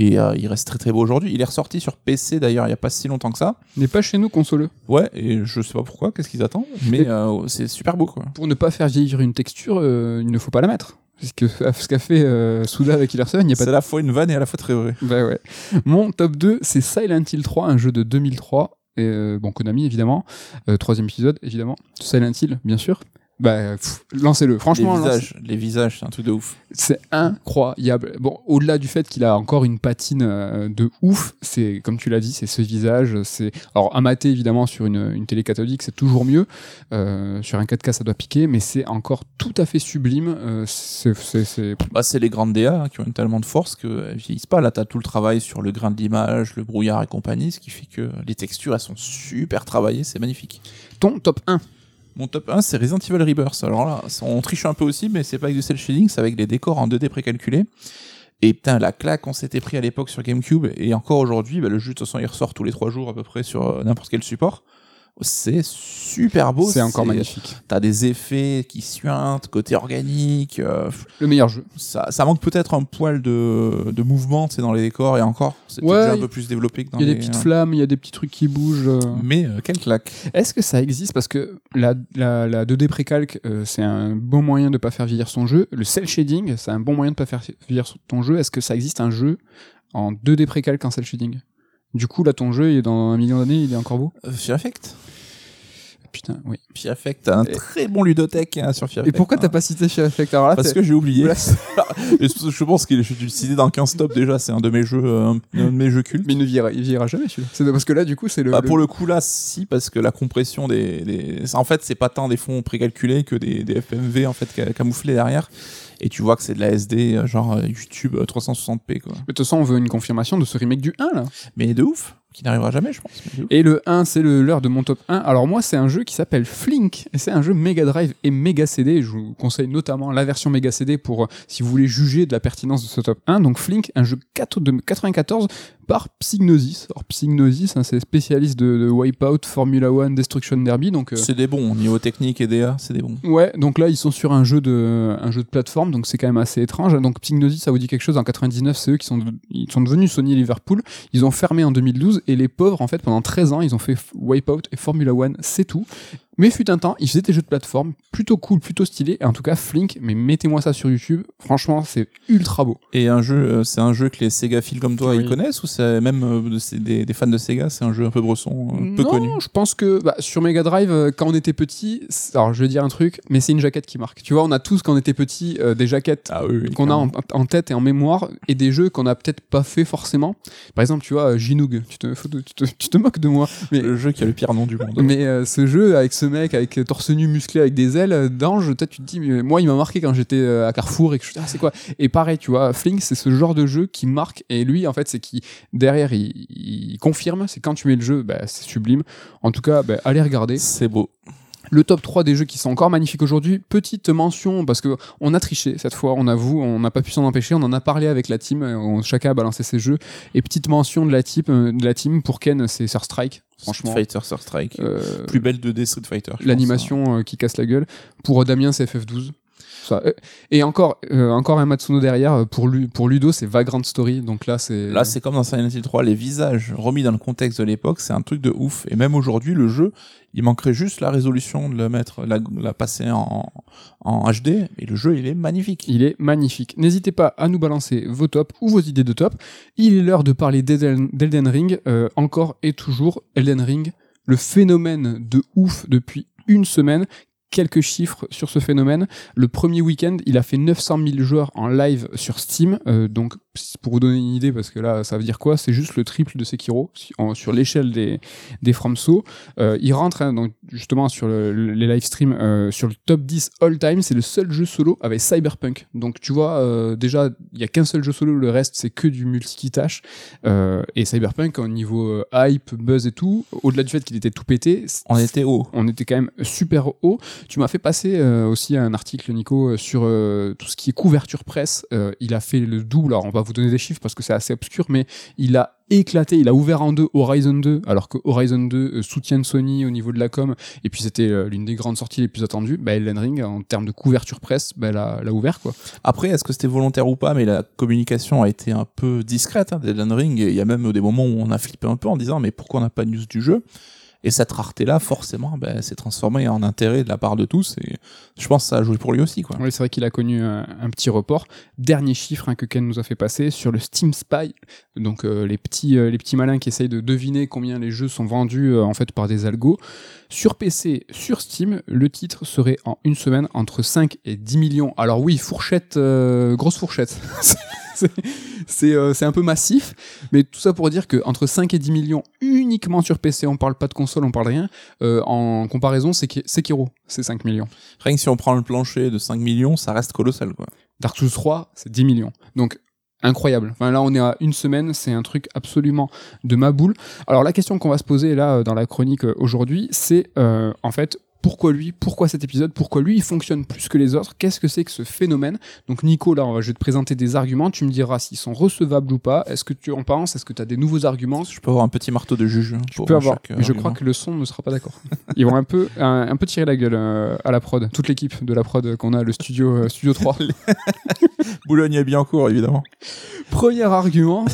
Et euh, il reste très très beau aujourd'hui. Il est ressorti sur PC d'ailleurs il y a pas si longtemps que ça. N'est pas chez nous consoleux. Ouais, et je sais pas pourquoi, qu'est-ce qu'ils attendent, mais euh, c'est super beau quoi. Pour ne pas faire vieillir une texture, euh, il ne faut pas la mettre. C'est ce que- ce qu'a fait euh, Souda avec Killer 7, il n'y a pas C'est à la fois une vanne et à la fois très vrai. Bah ouais. Mon top 2, c'est Silent Hill 3, un jeu de 2003. Et euh, bon, Konami, évidemment. Euh, troisième épisode, évidemment. Silent Hill, bien sûr. Bah, lancez-le. Franchement, les visages, les visages, c'est un truc de ouf. c'est incroyable. Bon, au-delà du fait qu'il a encore une patine euh, de ouf, c'est, comme tu l'as dit, c'est ce visage. C'est, alors, à mater, évidemment, sur une, une télé cathodique, c'est toujours mieux. Euh, sur un 4K, ça doit piquer, mais c'est encore tout à fait sublime. Euh, c'est, c'est, c'est- Bah, c'est les grandes DA hein, qui ont tellement de force qu'elles vieillissent pas. Là, t'as tout le travail sur le grain de l'image, le brouillard et compagnie, ce qui fait que les textures, elles sont super travaillées, c'est magnifique. ton top 1. Mon top 1, c'est Resident Evil Rebirth. Alors là, on triche un peu aussi, mais c'est pas avec du cel shading, c'est avec des décors en 2D précalculés. Et putain, la claque qu'on s'était pris à l'époque sur GameCube, et encore aujourd'hui, bah, le jeu, de toute façon, il ressort tous les trois jours à peu près sur euh, n'importe quel support. C'est super beau. C'est encore magnifique. T'as des effets qui suintent, côté organique. euh, Le meilleur jeu. ça, ça manque peut-être un poil de, de mouvement, c'est dans les décors, et encore, c'est Ouais, déjà un peu plus développé que dans Il y a les... des petites flammes, il y a des petits trucs qui bougent. euh. Mais euh, quelle claque Est-ce que ça existe? Parce que la, la, la 2D précalque, euh, c'est un bon moyen de pas faire vieillir son jeu. Le cel shading, c'est un bon moyen de pas faire vieillir ton jeu. Est-ce que ça existe un jeu en 2D précalque en cel shading? Du coup, là, ton jeu, il est dans un million d'années, il est encore beau? Euh, Fear Effect Putain, oui. Fear Effect, un Et- très bon ludothèque hein, sur Fear Et pourquoi hein. t'as pas cité Fear Effect Alors là, Parce que j'ai oublié. Là, je pense dû le citer dans 15 top déjà, c'est un de mes jeux, euh, un de mes jeux cultes. Mais il ne vieillira, il vieillira jamais celui-là. C'est parce que là, du coup, c'est le. Bah, le- pour le coup là, si parce que la compression des, des... en fait c'est pas tant des fonds précalculés que des, des FMV en fait ca- camouflés derrière. Et tu vois que c'est de la SD euh, genre euh, YouTube euh, 360p quoi. Mais de toute façon, on veut une confirmation de ce remake du 1 là. Mais de ouf, qui n'arrivera jamais je pense. Et le 1, c'est l'heure de mon top 1. Alors moi, c'est un jeu qui s'appelle Flink. C'est un jeu Mega Drive et Mega CD. Je vous conseille notamment la version Mega CD pour euh, si vous voulez juger de la pertinence de ce top 1. Donc Flink, un jeu 4 de 94 par Psygnosis. Alors Psygnosis, hein, c'est spécialiste de, de Wipeout, Formula One, Destruction Derby. Donc euh, C'est des bons niveau technique et DA, c'est des bons. Ouais, donc là ils sont sur un jeu de un jeu de plateforme, donc c'est quand même assez étrange. Donc Psygnosis, ça vous dit quelque chose En 99, c'est eux qui sont de- ils sont devenus Sony Liverpool. Ils ont fermé en 2012 et les pauvres en fait pendant 13 ans ils ont fait Wipeout et Formula One, c'est tout. Mais fut un temps, ils faisaient des jeux de plateforme plutôt cool, plutôt stylés. Et en tout cas Flink, mais mettez-moi ça sur YouTube. Franchement, c'est ultra beau. Et un jeu, euh, c'est un jeu que les Sega fils comme toi Oui. ils connaissent ou c'est même euh, des, des fans de Sega, c'est un jeu un peu bresson, un peu non, connu? je pense que bah, sur Mega Drive, euh, quand on était petit, alors je vais dire un truc, mais c'est une jaquette qui marque. Tu vois, on a tous quand on était petit euh, des jaquettes Ah oui, oui, qu'on a en, tête et en mémoire et des jeux qu'on a peut-être pas fait forcément. Par exemple, tu vois, euh, Ginoog, tu te, faut- tu te, tu te moques de moi. Mais, le jeu qui a le pire nom du monde. mais euh, ce jeu avec ce mec avec euh, torse nu musclé avec des ailes euh, d'ange, peut-être tu te dis, mais moi il m'a marqué quand j'étais euh, à Carrefour et que je ah, c'est quoi? Et pareil, tu vois, Flink, c'est ce genre de jeu qui marque et lui, en fait, c'est qui derrière il, il confirme, c'est quand tu mets le jeu, bah, c'est sublime. En tout cas, bah, allez regarder. C'est beau. Le top 3 des jeux qui sont encore magnifiques aujourd'hui. Petite mention, parce que on a triché cette fois, on avoue, on n'a pas pu s'en empêcher. On en a parlé avec la team, euh, on- chacun a balancé ses jeux. Et petite mention de la team, euh, de la team pour Ken, c'est Sur Strike. Franchement, Street Fighter Sur Strike. euh, Plus belle 2D Street Fighter. hein. l'animation euh, qui casse la gueule. Pour Damien, c'est FF12. Ça, euh, et encore, euh, encore un Matsuno derrière. euh, Pour, Lu- pour Ludo, c'est Vagrant Story. Donc là, c'est. Là, c'est comme dans Silent Hill 3, les visages remis dans le contexte de l'époque, c'est un truc de ouf. Et même aujourd'hui, le jeu, il manquerait juste la résolution de le mettre, la, la passer en, en HD, et le jeu, il est magnifique. Il est magnifique. N'hésitez pas à nous balancer vos tops ou vos idées de top. Il est l'heure de parler d'Elden d'Elden Ring, euh, encore et toujours Elden Ring, le phénomène de ouf depuis une semaine. Quelques chiffres sur ce phénomène. Le premier week-end, il a fait 900 000 joueurs en live sur Steam. Euh, donc, pour vous donner une idée, parce que là, ça veut dire quoi? C'est juste le triple de Sekiro si- en- sur l'échelle des, des FromSo. Euh, il rentre hein, donc, justement sur le- le- les live streams euh, sur le top 10 all time. C'est le seul jeu solo avec Cyberpunk. Donc tu vois, euh, déjà, il y a qu'un seul jeu solo, le reste c'est que du multi-tâche. Euh, et Cyberpunk, au niveau hype, buzz et tout, au-delà du fait qu'il était tout pété, On était haut. on était quand même super haut. Tu m'as fait passer aussi un article, Nico, sur tout ce qui est couverture presse. Il a fait le double. Alors, on va vous donner des chiffres parce que c'est assez obscur, mais il a éclaté, il a ouvert en deux Horizon 2, alors que Horizon 2 euh, soutient Sony au niveau de la com, et puis c'était euh, l'une des grandes sorties les plus attendues. Bah, Elden Ring, en termes de couverture presse, bah, l'a, l'a ouvert, quoi. Après, est-ce que c'était volontaire ou pas, mais la communication a été un peu discrète hein, d'Elden Ring. Il y a même des moments où on a flippé un peu en disant, mais pourquoi on n'a pas de news du jeu? Et cette rareté-là, forcément, ben, s'est transformée en intérêt de la part de tous. Et je pense que ça a joué pour lui aussi. Quoi. Oui, c'est vrai qu'il a connu un, un petit report. Dernier chiffre hein, que Ken nous a fait passer sur le Steam Spy, donc euh, les petits euh, les petits malins qui essayent de deviner combien les jeux sont vendus euh, en fait par des algos. Sur PC, sur Steam, le titre serait en une semaine entre 5 et 10 millions. Alors oui, fourchette, euh, grosse fourchette. c'est euh, c'est un peu massif, mais tout ça pour dire que entre 5 et 10 millions uniquement sur PC, on parle pas de console, on parle rien. Euh, en comparaison, c'est Sekiro, c'est 5 millions. Rien que si on prend le plancher de 5 millions, ça reste colossal. Quoi. Dark Souls 3, c'est 10 millions. Donc, incroyable. Enfin, là, on est à une semaine, c'est un truc absolument de ma boule. Alors, la question qu'on va se poser là, dans la chronique euh, aujourd'hui, c'est euh, en fait, pourquoi lui Pourquoi cet épisode Pourquoi lui, il fonctionne plus que les autres Qu'est-ce que c'est que ce phénomène? Donc, Nico, là, on va- je vais te présenter des arguments. Tu me diras s'ils sont recevables ou pas. Est-ce que tu en penses Est-ce que tu as des nouveaux arguments? Je peux avoir un petit marteau de juge. tu pour peux avoir, mais je crois que le son ne sera pas d'accord. Ils vont un peu, un, un peu tirer la gueule euh, à la prod, toute l'équipe de la prod qu'on a, le studio, euh, studio 3. Boulogne est bien court, évidemment. Premier argument,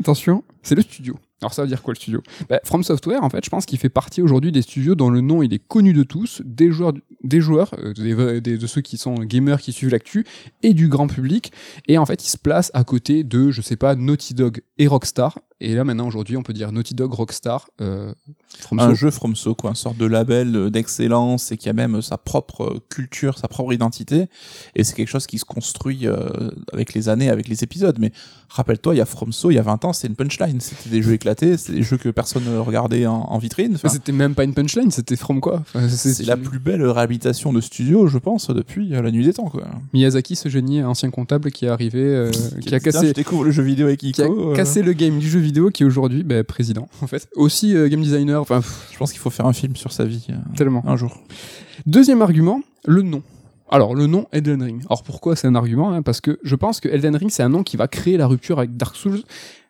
attention, c'est le studio. Alors ça veut dire quoi le studio? Bah, From Software, en fait, je pense qu'il fait partie aujourd'hui des studios dont le nom il est connu de tous, des joueurs, des joueurs, euh, des- de ceux qui sont gamers qui suivent l'actu et du grand public. Et en fait, il se place à côté de, je sais pas, Naughty Dog et Rockstar. Et là, maintenant, aujourd'hui, on peut dire Naughty Dog, Rockstar, euh, From un So. jeu FromSo, quoi, une sorte de label euh, d'excellence et qui a même sa propre euh, culture, sa propre identité. Et c'est quelque chose qui se construit euh, avec les années, avec les épisodes. Mais rappelle-toi, il y a FromSo, il y a 20 ans, c'est une punchline. C'était des jeux éclatés, c'était des jeux que personne ne regardait en, en vitrine. Enfin, C'était même pas une punchline, c'était From quoi? Enfin, c'est la plus belle réhabilitation de studio, je pense, depuis euh, la nuit des temps, quoi. Miyazaki, ce génie ancien comptable qui est arrivé, euh, qui a cassé, Je découvre le jeu vidéo avec qui a Ico. euh, cassé le game du jeu vidéo, qui est aujourd'hui bah, président, en fait. Aussi euh, game designer, enfin, pff, Je pense qu'il faut faire un film sur sa vie euh, tellement. un jour. Deuxième argument, le nom. Alors, le nom Elden Ring. Alors, pourquoi c'est un argument hein Parce que je pense que Elden Ring, c'est un nom qui va créer la rupture avec Dark Souls.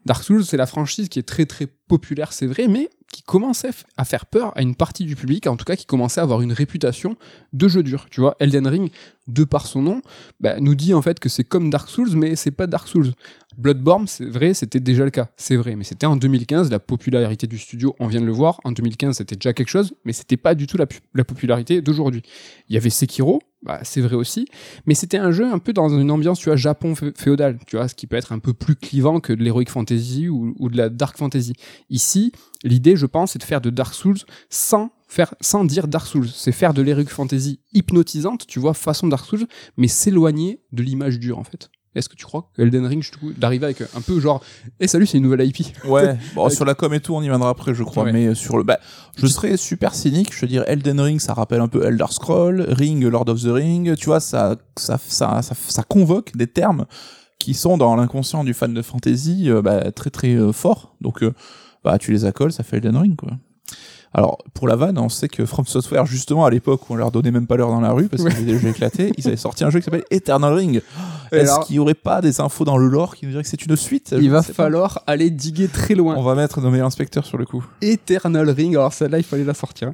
Dark Souls, c'est la franchise qui est très très populaire, c'est vrai, mais qui commençait à faire peur à une partie du public, en tout cas qui commençait à avoir une réputation de jeu dur. Tu vois, Elden Ring, de par son nom, bah, nous dit en fait que c'est comme Dark Souls, mais c'est pas Dark Souls. Bloodborne, c'est vrai, c'était déjà le cas, c'est vrai, mais c'était en 2015, la popularité du studio, on vient de le voir, en 2015 c'était déjà quelque chose, mais c'était pas du tout la, pu- la popularité d'aujourd'hui. Il y avait Sekiro, bah, c'est vrai aussi, mais c'était un jeu un peu dans une ambiance, tu vois, Japon fé- féodal, tu vois, ce qui peut être un peu plus clivant que de l'heroic fantasy ou, ou de la dark fantasy. Ici, l'idée, je pense, c'est de faire de Dark Souls sans faire, sans dire Dark Souls. C'est faire de l'heroic fantasy hypnotisante, tu vois, façon Dark Souls, mais s'éloigner de l'image dure, en fait. Est-ce que tu crois que Elden Ring, d'arriver avec un peu genre, eh salut, c'est une nouvelle IP. Ouais, bon, Avec- sur la com et tout, on y viendra après, je crois. Ouais. Mais sur le, bah, je serais super cynique. Je te dirais Elden Ring, ça rappelle un peu Elder Scroll, Ring, Lord of the Ring. Tu vois, ça, ça, ça, ça, ça convoque des termes qui sont dans l'inconscient du fan de fantasy euh, bah, très très euh, forts. Donc, euh, bah, tu les accoles, ça fait Elden Ring, quoi. Alors, pour la vanne, on sait que From Software, justement, à l'époque où on leur donnait même pas l'heure dans la rue parce qu'ils avaient des jeux éclatés, ils avaient sorti un jeu qui s'appelle Eternal Ring. Est-ce alors- qu'il y aurait pas des infos dans le lore qui nous diraient que c'est une suite? Il va pas. falloir aller diguer très loin. On va mettre nos meilleurs inspecteurs sur le coup. Eternal Ring. Alors celle-là, il fallait la sortir.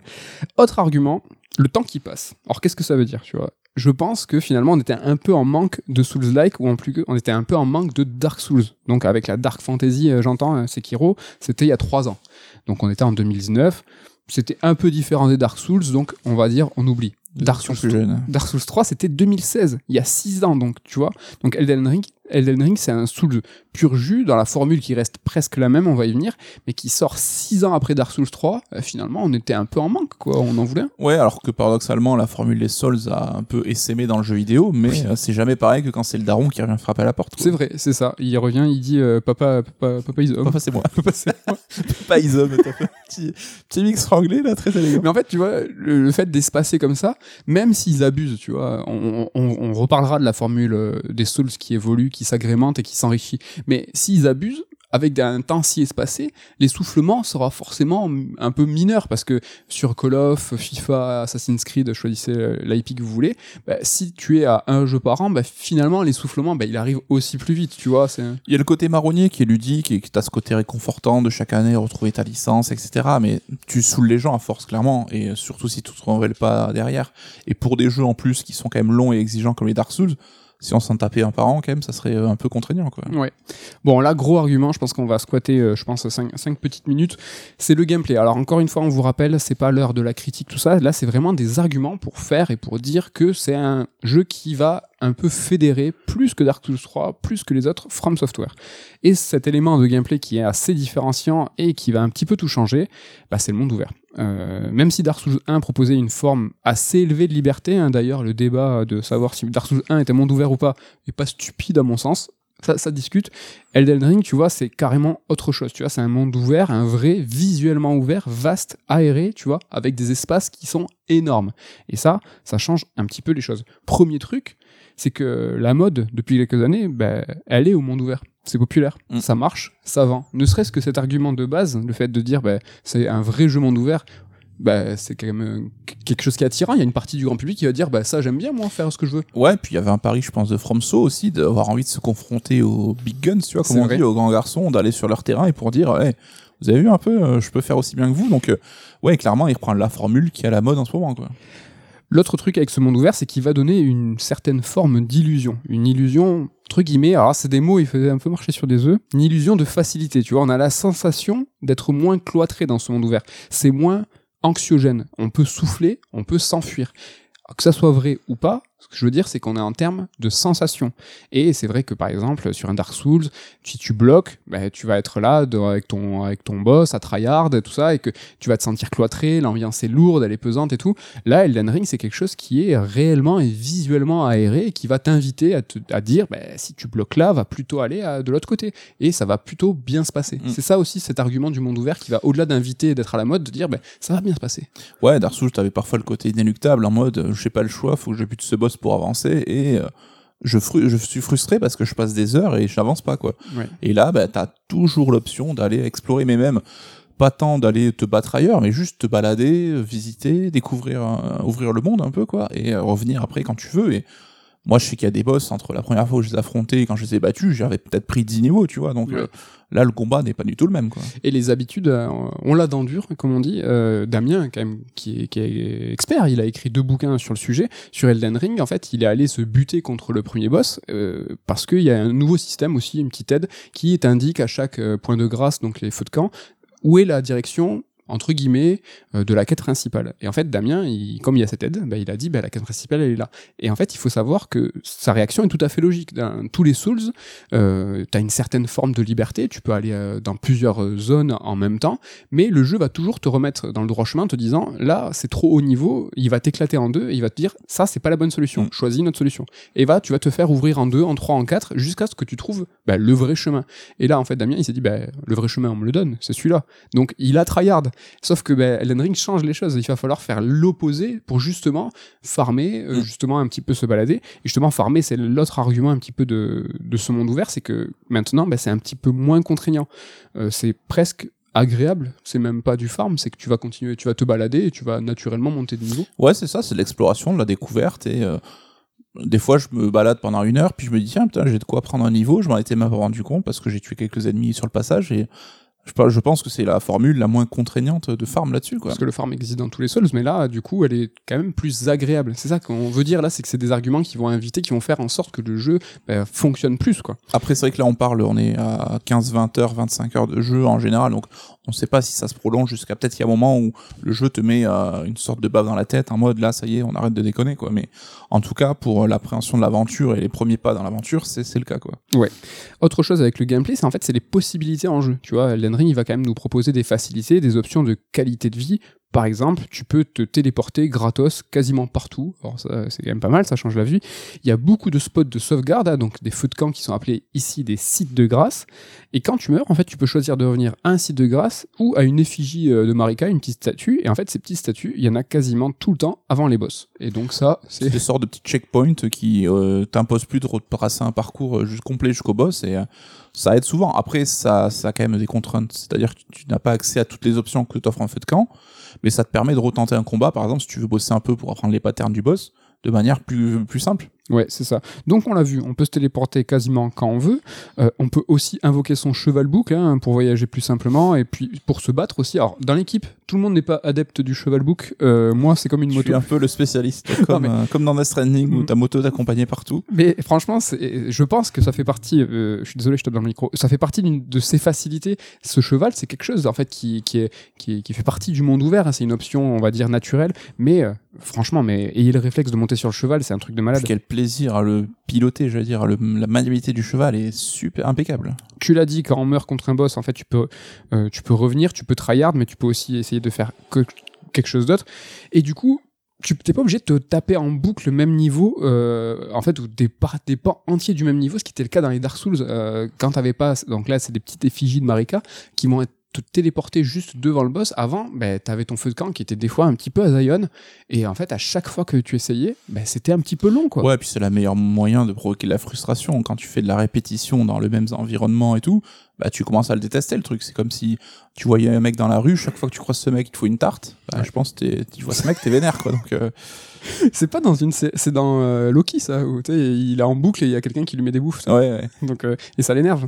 Autre argument, le temps qui passe. Alors qu'est-ce que ça veut dire, tu vois? Je pense que finalement, on était un peu en manque de Souls-like ou en plus que on était un peu en manque de Dark Souls. Donc avec la Dark Fantasy, euh, j'entends, euh, Sekiro, c'était il y a trois ans. Donc on était en 2019. C'était un peu différent des Dark Souls, donc on va dire on oublie. Dark Souls. Dark Souls 3, c'était 2016, il y a 6 ans, donc tu vois. Donc Elden Ring, Elden Ring, c'est un Souls pur jus dans la formule qui reste presque la même, on va y venir, mais qui sort 6 ans après Dark Souls 3. euh, finalement, on était un peu en manque, quoi. On en voulait un. Ouais, alors que paradoxalement, la formule des Souls a un peu essaimé dans le jeu vidéo, mais Oui. euh, c'est jamais pareil que quand c'est le daron qui revient frapper à la porte. C'est vrai, c'est ça. Il revient, il dit euh, papa, papa, papa is home. Enfin, c'est moi. Papa, c'est moi. Fait un petit, petit mix franglais, là, très élégant. Mais en fait, tu vois, le, le fait d'espacer comme ça, même s'ils abusent, tu vois, on, on- on reparlera de la formule des Souls qui évolue, qui s'agrémente et qui s'enrichit. Mais s'ils abusent, avec un temps si espacé, l'essoufflement sera forcément un peu mineur parce que sur Call of, FIFA, Assassin's Creed, choisissez euh, l'IP que vous voulez. bah, si tu es à un jeu par an, bah, finalement l'essoufflement, bah, il arrive aussi plus vite, tu vois. Il y a le côté marronnier qui est ludique et que t'as ce côté réconfortant de chaque année retrouver ta licence, etc. Mais tu saoules les gens à force, clairement, et surtout si tu te révèles pas derrière. Et pour des jeux en plus qui sont quand même longs et exigeants comme les Dark Souls, si on s'en tapait un par an, quand même, ça serait euh, un peu contraignant, quoi. Ouais. Bon, là, gros argument, je pense qu'on va squatter, euh, je pense, 5, petites minutes. C'est le gameplay. Alors, encore une fois, on vous rappelle, c'est pas l'heure de la critique, tout ça. Là, c'est vraiment des arguments pour faire et pour dire que c'est un jeu qui va un peu fédérer plus que Dark Souls 3, plus que les autres From Software. Et cet élément de gameplay qui est assez différenciant et qui va un petit peu tout changer, bah, c'est le monde ouvert. Euh, même si Dark Souls 1 proposait une forme assez élevée de liberté, hein, d'ailleurs le débat de savoir si Dark Souls 1 était monde ouvert ou pas est pas stupide à mon sens, ça, ça discute. Elden Ring, tu vois, c'est carrément autre chose. Tu vois, c'est un monde ouvert, un vrai visuellement ouvert, vaste, aéré, tu vois, avec des espaces qui sont énormes. Et ça, ça change un petit peu les choses. Premier truc, c'est que la mode, depuis quelques années, ben, elle est au monde ouvert. C'est populaire, Mm. ça marche, ça vend. Ne serait-ce que cet argument de base, le fait de dire ben, c'est un vrai jeu monde ouvert, ben, c'est quand même quelque chose qui est attirant. Il y a une partie du grand public qui va dire bah, ça j'aime bien moi faire ce que je veux. Ouais, puis il y avait un pari, je pense, de FromSo aussi, d'avoir envie de se confronter aux big guns, tu vois, comme on vrai. dit, aux grands garçons, d'aller sur leur terrain et pour dire, hey, vous avez vu un peu, euh, je peux faire aussi bien que vous. Donc, euh, ouais, clairement, il reprend la formule qui est à la mode en ce moment, quoi. L'autre truc avec ce monde ouvert, c'est qu'il va donner une certaine forme d'illusion. Une illusion, entre guillemets, alors c'est des mots, il faisait un peu marcher sur des œufs, une illusion de facilité, tu vois. On a la sensation d'être moins cloîtré dans ce monde ouvert. C'est moins anxiogène. On peut souffler, on peut s'enfuir. Que ça soit vrai ou pas, Ce que je veux dire, c'est qu'on est en termes de sensation. Et c'est vrai que par exemple, sur un Dark Souls, si tu bloques, bah, tu vas être là de- avec ton avec ton boss à tryhard et tout ça, et que tu vas te sentir cloîtré, l'ambiance est lourde, elle est pesante et tout. Là, Elden Ring, c'est quelque chose qui est réellement et visuellement aéré et qui va t'inviter à, te- à dire, bah, si tu bloques là, va plutôt aller à- de l'autre côté. Et ça va plutôt bien se passer. Mm. C'est ça aussi cet argument du monde ouvert qui va au-delà d'inviter et d'être à la mode, de dire, bah, ça va bien se passer. Ouais, Dark Souls, t'avais parfois le côté inéluctable en mode, euh, j'ai pas le choix, faut que je bute ce boss pour avancer et euh, je, fru- je suis frustré parce que je passe des heures et je n'avance pas quoi. Ouais. Et là, bah, t'as toujours l'option d'aller explorer, mais même pas tant d'aller te battre ailleurs, mais juste te balader, visiter, découvrir, euh, ouvrir le monde un peu quoi, et euh, revenir après quand tu veux. Et moi, je sais qu'il y a des boss entre la première fois où je les ai affrontés et quand je les ai battus, j'avais peut-être pris 10 niveaux, tu vois. Donc Ouais. euh, là, le combat n'est pas du tout le même quoi. Et les habitudes, euh, on l'a dans dur, comme on dit. Euh, Damien, quand même, qui est, qui est expert, il a écrit deux bouquins sur le sujet. Sur Elden Ring, en fait, il est allé se buter contre le premier boss euh, parce qu'il y a un nouveau système aussi, une petite aide, qui t'indique à chaque euh, point de grâce, donc les feux de camp, où est la direction entre guillemets euh, de la quête principale. Et en fait, Damien, il, comme il y a cette aide, bah, il a dit bah, la quête principale elle est là. Et en fait, il faut savoir que sa réaction est tout à fait logique. Dans tous les Souls, euh, tu as une certaine forme de liberté, tu peux aller euh, dans plusieurs euh, zones en même temps, mais le jeu va toujours te remettre dans le droit chemin en te disant là c'est trop haut niveau, il va t'éclater en deux et il va te dire ça c'est pas la bonne solution, Mm. choisis une autre solution. Et va, tu vas te faire ouvrir en deux, en trois, en quatre, jusqu'à ce que tu trouves bah, le vrai chemin. Et là en fait Damien il s'est dit bah, le vrai chemin on me le donne, c'est celui-là. Donc il a tryhard. Sauf que bah, Elden Ring change les choses, il va falloir faire l'opposé pour justement farmer, euh, Mm. justement un petit peu se balader. Et justement farmer c'est l'autre argument un petit peu de, de ce monde ouvert, c'est que maintenant bah, c'est un petit peu moins contraignant. Euh, c'est presque agréable, c'est même pas du farm, c'est que tu vas continuer, tu vas te balader et tu vas naturellement monter de niveau. Ouais, c'est ça, c'est l'exploration, de la découverte et euh, des fois je me balade pendant une heure puis je me dis tiens putain j'ai de quoi prendre un niveau, je m'en étais même pas rendu compte parce que j'ai tué quelques ennemis sur le passage et je, pe- je pense que c'est la formule la moins contraignante de farm là-dessus quoi. Parce que le farm existe dans tous les Souls, mais là, du coup, elle est quand même plus agréable. C'est ça qu'on veut dire là, c'est que c'est des arguments qui vont inviter, qui vont faire en sorte que le jeu bah, fonctionne plus, quoi. Après c'est vrai que là on parle, on est à 15-20 heures, 25 heures de jeu en général donc on sait pas si ça se prolonge jusqu'à peut-être qu'il y a un moment où le jeu te met euh, une sorte de bave dans la tête en mode là ça y est on arrête de déconner quoi mais en tout cas pour euh, l'appréhension de l'aventure et les premiers pas dans l'aventure c'est c'est le cas quoi. Autre chose avec le gameplay, c'est en fait c'est les possibilités en jeu. Tu vois, Il va quand même nous proposer des facilités, des options de qualité de vie. Par exemple, tu peux te téléporter gratos quasiment partout. Alors ça, c'est quand même pas mal, ça change la vue. Il y a beaucoup de spots de sauvegarde, hein, donc des feux de camp qui sont appelés ici des sites de grâce. Et quand tu meurs, en fait, tu peux choisir de revenir à un site de grâce ou à une effigie euh, de Marika, une petite statue. Et en fait, ces petites statues, il y en a quasiment tout le temps avant les boss. Et donc ça, c'est C'est des sortes de petits checkpoints qui euh, t'imposent plus de retracer un parcours euh, juste complet jusqu'au boss et euh, ça aide souvent. Après, ça, ça a quand même des contraintes. C'est-à-dire que tu, tu n'as pas accès à toutes les options que t'offre un feu de camp, mais ça te permet de retenter un combat, par exemple, si tu veux bosser un peu pour apprendre les patterns du boss, de manière plus, plus simple. Ouais, c'est ça. Donc on l'a vu, on peut se téléporter quasiment quand on veut. Euh, on peut aussi invoquer son cheval bouc hein, pour voyager plus simplement et puis pour se battre aussi. Alors dans l'équipe, tout le monde n'est pas adepte du cheval bouc. Euh, moi, c'est comme une Je moto. suis un peu le spécialiste, comme, mais- euh, comme dans Death Stranding où Mm. ta moto t'accompagnait partout. Mais franchement, je pense que ça fait partie. euh, je suis désolé, je tape dans le micro. Ça fait partie de ces facilités. Ce cheval, c'est quelque chose en fait qui, qui, est, qui, qui fait partie du monde ouvert. hein. C'est une option, on va dire naturelle. Mais euh, franchement, mais ayez le réflexe de monter sur le cheval, c'est un truc de malade. Quel plaisir à le piloter, je veux dire, la maniabilité du cheval est super impeccable. tu l'as dit, quand on meurt contre un boss, en fait, tu peux, euh, tu peux revenir, tu peux tryhard, mais tu peux aussi essayer de faire que- quelque chose d'autre. Et du coup, tu t'es pas obligé de te taper en boucle le même niveau, euh, en fait, ou des, des pans entiers du même niveau, ce qui était le cas dans les Dark Souls, euh, quand t'avais pas, donc là, c'est des petites effigies de Marika qui vont te téléporter juste devant le boss. Avant, ben, t'avais ton feu de camp qui était des fois un petit peu à Zion, et en fait, à chaque fois que tu essayais, ben, c'était un petit peu long, quoi. Ouais, puis c'est le meilleur moyen de provoquer de la frustration. Quand tu fais de la répétition dans le même environnement et tout, bah tu commences à le détester le truc. C'est comme si tu voyais un mec dans la rue, chaque fois que tu croises ce mec, il te faut une tarte. Bah, Ouais. je pense que tu vois ce mec, t'es vénère quoi. Donc euh, C'est pas dans une, c'est dans euh, Loki, ça, où tu sais, il est en boucle et il y a quelqu'un qui lui met des bouffes. ouais, ouais. Donc, euh, et ça l'énerve.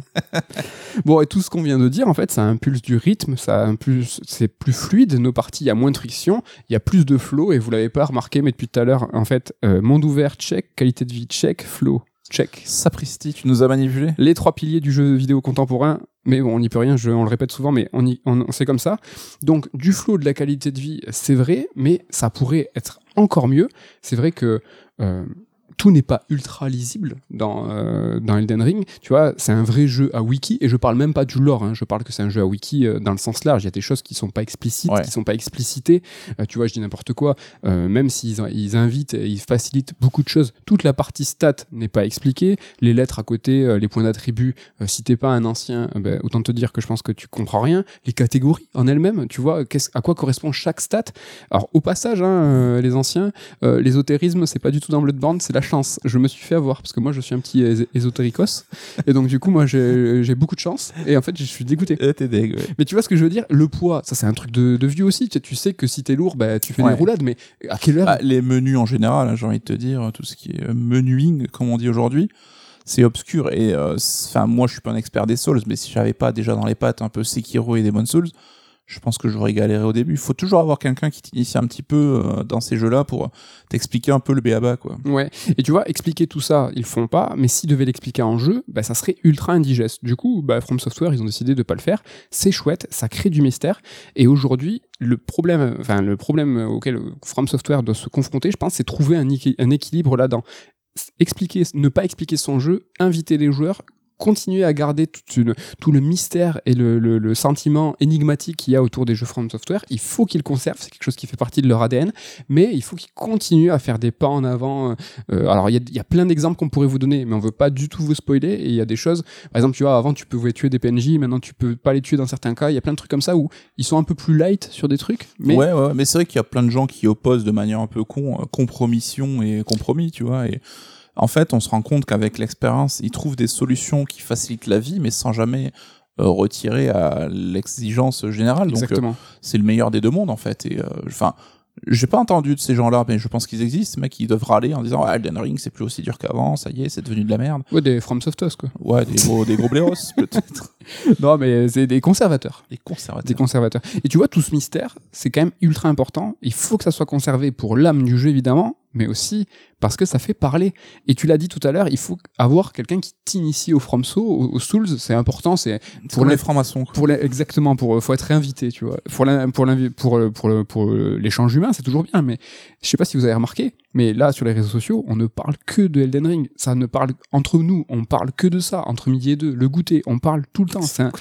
bon, et tout ce qu'on vient de dire, en fait, ça impulse du rythme, ça impulse, c'est plus fluide, nos parties, il y a moins de friction, il y a plus de flow, et vous l'avez pas remarqué, mais depuis tout à l'heure, en fait, euh, monde ouvert, check, qualité de vie, check, flow, check. Sapristi, tu nous as manipulé. Les trois piliers du jeu vidéo contemporain, mais bon, on n'y peut rien, je, on le répète souvent, mais on, c'est comme ça. Donc, du flow, de la qualité de vie, c'est vrai, mais ça pourrait être encore mieux. C'est vrai que euh, tout n'est pas ultra lisible dans euh, dans Elden Ring. Tu vois, c'est un vrai jeu à wiki et je parle même pas du lore. Hein, je parle que c'est un jeu à wiki euh, dans le sens large. Il y a des choses qui sont pas explicites, Ouais. qui sont pas explicitées. Euh, tu vois, je dis n'importe quoi. Même s'ils ils invitent, et ils facilitent beaucoup de choses. Toute la partie stat n'est pas expliquée. Les lettres à côté, les points d'attribut. si t'es pas un ancien, ben, autant te dire que je pense que tu comprends rien. Les catégories en elles-mêmes, tu vois, à quoi correspond chaque stat? Alors au passage, hein, les anciens, l'ésotérisme, c'est pas du tout dans Bloodborne, c'est la chance. Je me suis fait avoir parce que moi, je suis un petit és- ésotéricos et donc du coup, moi, j'ai j'ai beaucoup de chance et en fait, je suis dégoûté. T'es deg, ouais. Mais tu vois ce que je veux dire? Le poids, ça c'est un truc de, de vieux aussi. Tu, tu sais que si t'es lourd, bah, tu fais Ouais. des roulades, mais à quelle heure? Ah, les menus en général, hein, j'ai envie de te dire, tout ce qui est euh, menuing, comme on dit aujourd'hui, c'est obscur. Et euh, enfin, moi, je suis pas un expert des Souls, mais si j'avais pas déjà dans les pattes un peu Sekiro et Demon Souls, je pense que j'aurais galéré au début. Il faut toujours avoir quelqu'un qui t'initie un petit peu euh, dans ces jeux-là pour t'expliquer un peu le béaba, quoi. Ouais. Et tu vois, expliquer tout ça, ils font pas, mais s'ils devaient l'expliquer en jeu, bah, ça serait ultra indigeste. Du coup, bah, From Software, ils ont décidé de pas le faire. C'est chouette, ça crée du mystère. Et aujourd'hui, le problème, enfin, le problème auquel From Software doit se confronter, je pense, c'est trouver un, un équilibre là-dedans. Expliquer, ne pas expliquer son jeu, inviter les joueurs, continuer à garder tout le mystère et le, sentiment énigmatique qu'il y a autour des jeux From Software. Il faut qu'ils conservent, c'est quelque chose qui fait partie de leur ADN, mais il faut qu'ils continuent à faire des pas en avant. Euh, alors, il y a, il y a plein d'exemples qu'on pourrait vous donner, mais on veut pas du tout vous spoiler. Et il y a des choses, par exemple, tu vois, avant tu pouvais tuer des PNJ, maintenant tu peux pas les tuer dans certains cas. Il y a plein de trucs comme ça où ils sont un peu plus light sur des trucs, mais Ouais, ouais, mais c'est vrai qu'il y a plein de gens qui opposent de manière un peu con euh, compromission et compromis, tu vois. Et en fait, on se rend compte qu'avec l'expérience, ils trouvent des solutions qui facilitent la vie, mais sans jamais euh, retirer à l'exigence générale. Donc, euh, exactement. c'est le meilleur des deux mondes, en fait. Et euh, enfin, j'ai pas entendu de ces gens-là, mais je pense qu'ils existent, mais qui doivent râler en disant ah, Elden Ring, c'est plus aussi dur qu'avant, ça y est, c'est devenu de la merde. Ouais, des From Softos, quoi. Ouais, des gros, des gros blairos, peut-être. non, mais c'est des conservateurs. Des conservateurs. Des conservateurs. Et tu vois, tout ce mystère, c'est quand même ultra important. Il faut que ça soit conservé pour l'âme du jeu, évidemment, mais aussi parce que ça fait parler. Et tu l'as dit tout à l'heure, il faut avoir quelqu'un qui t'initie au FromSo, au, au Souls, c'est important, c'est pour les francs-maçons. pour les- exactement pour faut être réinvité tu vois pour la, pour l'invi- pour le- pour le- pour l'échange humain c'est toujours bien mais je sais pas si vous avez remarqué mais là sur les réseaux sociaux on ne parle que de Elden Ring ça ne parle entre nous on parle que de ça entre midi et deux le goûter on parle tout le temps c'est un,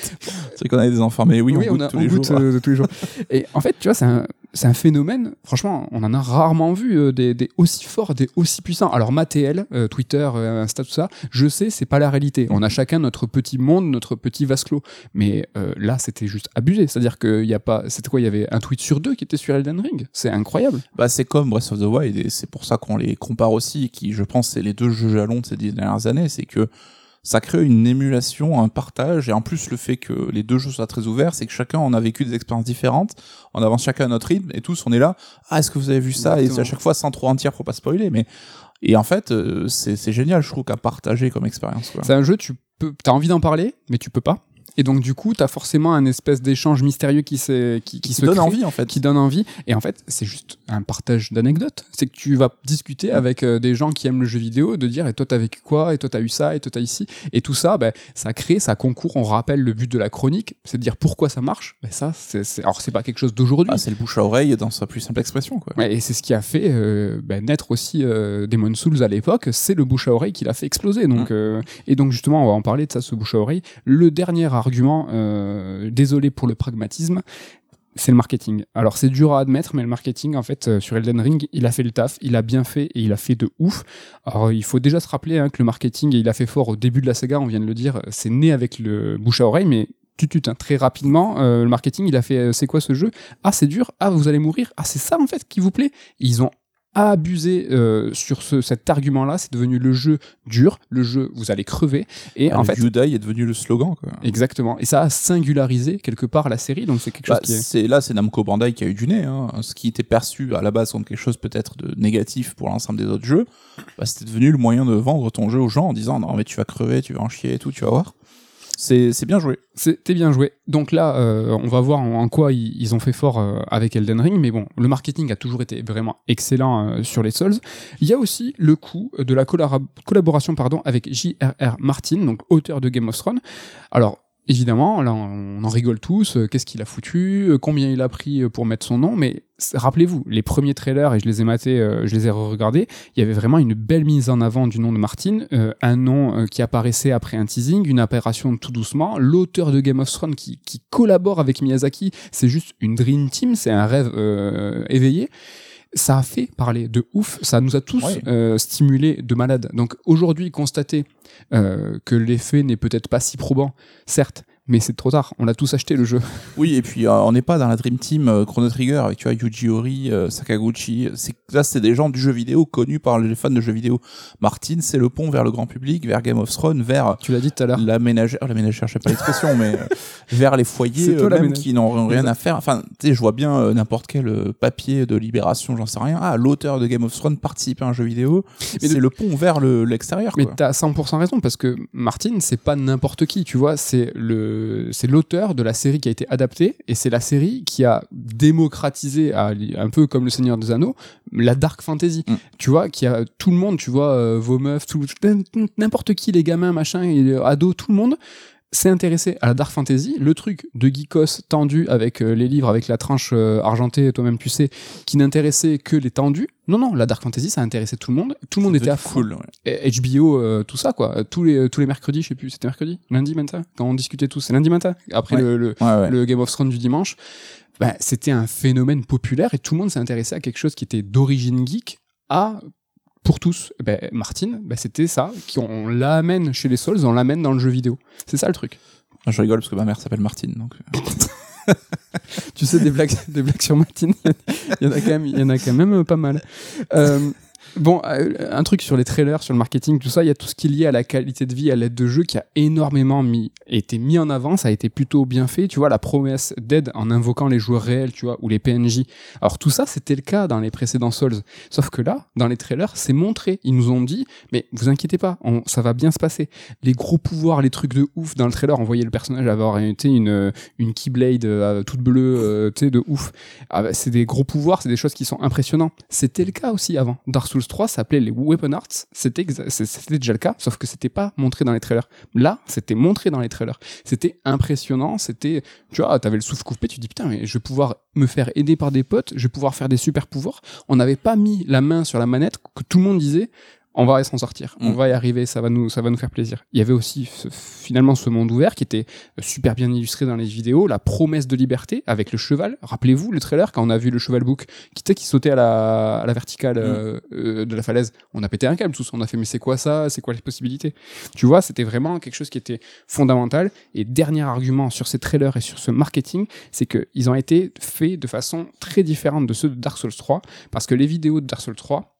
C'est qu'on a des enfants, mais oui, on goûte a- tous les goûte, jours. euh, de tous les jours et en fait tu vois c'est un c'est un phénomène, franchement, on en a rarement vu euh, des, aussi forts, des aussi puissants. Alors, Mattel, euh, Twitter, euh, Insta, tout ça, je sais, c'est pas la réalité. On a chacun notre petit monde, notre petit vase clos. Mais euh, là, c'était juste abusé. C'est-à-dire qu'il y a pas. C'était quoi Il y avait un tweet sur deux qui était sur Elden Ring. C'est incroyable. Bah, c'est comme Breath of the Wild, et c'est pour ça qu'on les compare aussi, qui, je pense, c'est les deux jeux jalons de ces dix dernières années, c'est que ça crée une émulation, un partage, et en plus, le fait que les deux jeux soient très ouverts, c'est que chacun en a vécu des expériences différentes, on avance chacun à notre rythme, et tous, on est là, ah, est-ce que vous avez vu ça? Et Exactement. c'est à chaque fois sans trop en dire pour pas spoiler, mais, et en fait, euh, c'est génial, je trouve, qu'à partager comme expérience. C'est un jeu, tu peux, t'as envie d'en parler, mais tu peux pas. Et donc, du coup, t'as forcément un espèce d'échange mystérieux qui, qui, qui Qui se donne crée. envie, en fait. qui donne envie. Et en fait, c'est juste un partage d'anecdotes. C'est que tu vas discuter avec euh, des gens qui aiment le jeu vidéo, de dire, et toi t'as vécu quoi, et toi t'as eu ça, et toi t'as ici? Et tout ça, ben, ça crée, ça concourt, on rappelle le but de la chronique, c'est de dire pourquoi ça marche. Ben, ça, c'est, alors c'est pas quelque chose d'aujourd'hui. Ah, c'est le bouche à oreille dans sa plus simple expression, quoi. Ouais, et c'est ce qui a fait euh, ben, naître aussi euh, Demon Souls à l'époque, c'est le bouche à oreille qui l'a fait exploser. Donc, euh, et donc justement, on va en parler de ça, ce bouche à oreille. Le dernier euh, désolé pour le pragmatisme, c'est le marketing. Alors c'est dur à admettre, mais le marketing, en fait, euh, sur Elden Ring, il a fait le taf, il a bien fait et il a fait de ouf. Alors il faut déjà se rappeler hein, que le marketing, il a fait fort au début de la saga, on vient de le dire, c'est né avec le bouche à oreille, mais tu tu très rapidement, euh, le marketing, il a fait, c'est quoi ce jeu? Ah, c'est dur. Ah, vous allez mourir. Ah, c'est ça en fait qui vous plaît. Ils ont abusé euh, sur ce, cet argument-là. C'est devenu le jeu dur, le jeu vous allez crever. Et Ah, en le fait, You Die est devenu le slogan, quoi. exactement. Et ça a singularisé quelque part la série. Donc c'est quelque chose Bah, qui est c'est là, c'est Namco Bandai qui a eu du nez. Hein. Ce qui était perçu à la base comme quelque chose peut-être de négatif pour l'ensemble des autres jeux, bah, c'était devenu le moyen de vendre ton jeu aux gens en disant non mais tu vas crever, tu vas en chier et tout, tu vas voir. C'est bien joué. C'était bien joué. Donc là, euh, on va voir en, quoi ils, ont fait fort euh, avec Elden Ring, mais bon, le marketing a toujours été vraiment excellent euh, sur les Souls. Il y a aussi le coup de la collab- collaboration pardon, avec J.R.R. Martin, donc auteur de Game of Thrones. Alors, évidemment, là, on en rigole tous. euh, Qu'est-ce qu'il a foutu euh, Combien il a pris euh, pour mettre son nom Mais rappelez-vous, les premiers trailers, et je les ai matés, je les ai regardés, il y avait vraiment une belle mise en avant du nom de Martin, un nom qui apparaissait après un teasing, une apparition tout doucement. L'auteur de Game of Thrones qui, qui collabore avec Miyazaki, c'est juste une dream team, c'est un rêve éveillé. Ça a fait parler de ouf, ça nous a tous Ouais. euh, stimulés de malade. Donc aujourd'hui, constater euh, que l'effet n'est peut-être pas si probant, certes, mais c'est trop tard. On l'a tous acheté le jeu. Oui, et puis euh, on n'est pas dans la Dream Team euh, Chrono Trigger avec tu vois Yuji Horii, euh, Sakaguchi. C'est là, c'est des gens du jeu vidéo connus par les fans de jeux vidéo. Martin, c'est le pont vers le grand public, vers Game of Thrones, vers Tu l'as dit tout à l'heure. la ménagère, la ménagère, je sais pas l'expression, mais euh, vers les foyers toi même qui n'ont rien à faire. Enfin, tu sais, je vois bien n'importe quel papier de libération, j'en sais rien. Ah, l'auteur de Game of Thrones participe à un jeu vidéo. Mais C'est de- le pont vers le- l'extérieur. Mais quoi. t'as 100% raison parce que Martin, c'est pas n'importe qui, tu vois, c'est le, c'est l'auteur de la série qui a été adaptée et c'est la série qui a démocratisé, à- un peu comme le Seigneur des Anneaux, la dark fantasy. Mm. Tu vois, qui a tout le monde, tu vois, euh, vos meufs, tout, n'importe qui, les gamins, machin, et les ados, tout le monde s'est intéressé à la dark fantasy, le truc de geekos tendu avec euh, les livres, avec la tranche euh, argentée, toi-même tu sais, qui n'intéressait que les tendus. Non, non, la dark fantasy, ça intéressait tout le monde. Tout le monde était à fond. cool. ouais. Et HBO, euh, tout ça, quoi. Tous les, tous les mercredis, je sais plus, c'était mercredi? Lundi matin Quand on discutait tous, c'est lundi matin Après Ouais. le, le, Ouais, ouais. le Game of Thrones du dimanche. Bah, c'était un phénomène populaire et tout le monde s'est intéressé à quelque chose qui était d'origine geek à pour tous. Ben, Martin, ben, c'était ça, qui on l'amène chez les Souls, on l'amène dans le jeu vidéo. C'est ça le truc. Je rigole parce que ma mère s'appelle Martine, donc. euh, Tu sais, des blagues, des blagues sur Martin, il y en a quand même, il y en a quand même pas mal. Euh, bon, euh, un truc sur les trailers, sur le marketing, tout ça, il y a tout ce qui est lié à la qualité de vie, à l'aide de jeu qui a énormément été mis en avant, ça a été plutôt bien fait. Tu vois, la promesse d'aide en invoquant les joueurs réels, tu vois, ou les PNJ. Alors tout ça, c'était le cas dans les précédents Souls. Sauf que là, dans les trailers, c'est montré. Ils nous ont dit, mais vous inquiétez pas, ça va bien se passer. Les gros pouvoirs, les trucs de ouf dans le trailer, on voyait le personnage avoir été une, une Keyblade euh, toute bleue, euh, tu sais, de ouf. Ah bah, c'est des gros pouvoirs, c'est des choses qui sont impressionnantes. C'était le cas aussi avant. Dark Souls 3 s'appelait les Weapon Arts, c'était déjà le cas, sauf que c'était pas montré dans les trailers. Là, c'était montré dans les trailers. C'était impressionnant, c'était, tu vois, t'avais le souffle coupé, tu dis putain, mais je vais pouvoir me faire aider par des potes, je vais pouvoir faire des super pouvoirs. On n'avait pas mis la main sur la manette que tout le monde disait on va s'en sortir, on Mm. va y arriver, ça va nous, ça va nous faire plaisir. Il y avait aussi ce- finalement ce monde ouvert qui était euh, super bien illustré dans les vidéos, la promesse de liberté avec le cheval. Rappelez-vous le trailer quand on a vu le cheval book qui, sais, qui sautait à la, à la verticale euh, euh, de la falaise. On a pété un câble tous, on a fait mais c'est quoi ça, c'est quoi les possibilités? Tu vois, c'était vraiment quelque chose qui était fondamental. Et dernier argument sur ces trailers et sur ce marketing, c'est qu'ils ont été faits de façon très différente de ceux de Dark Souls 3 parce que les vidéos de Dark Souls 3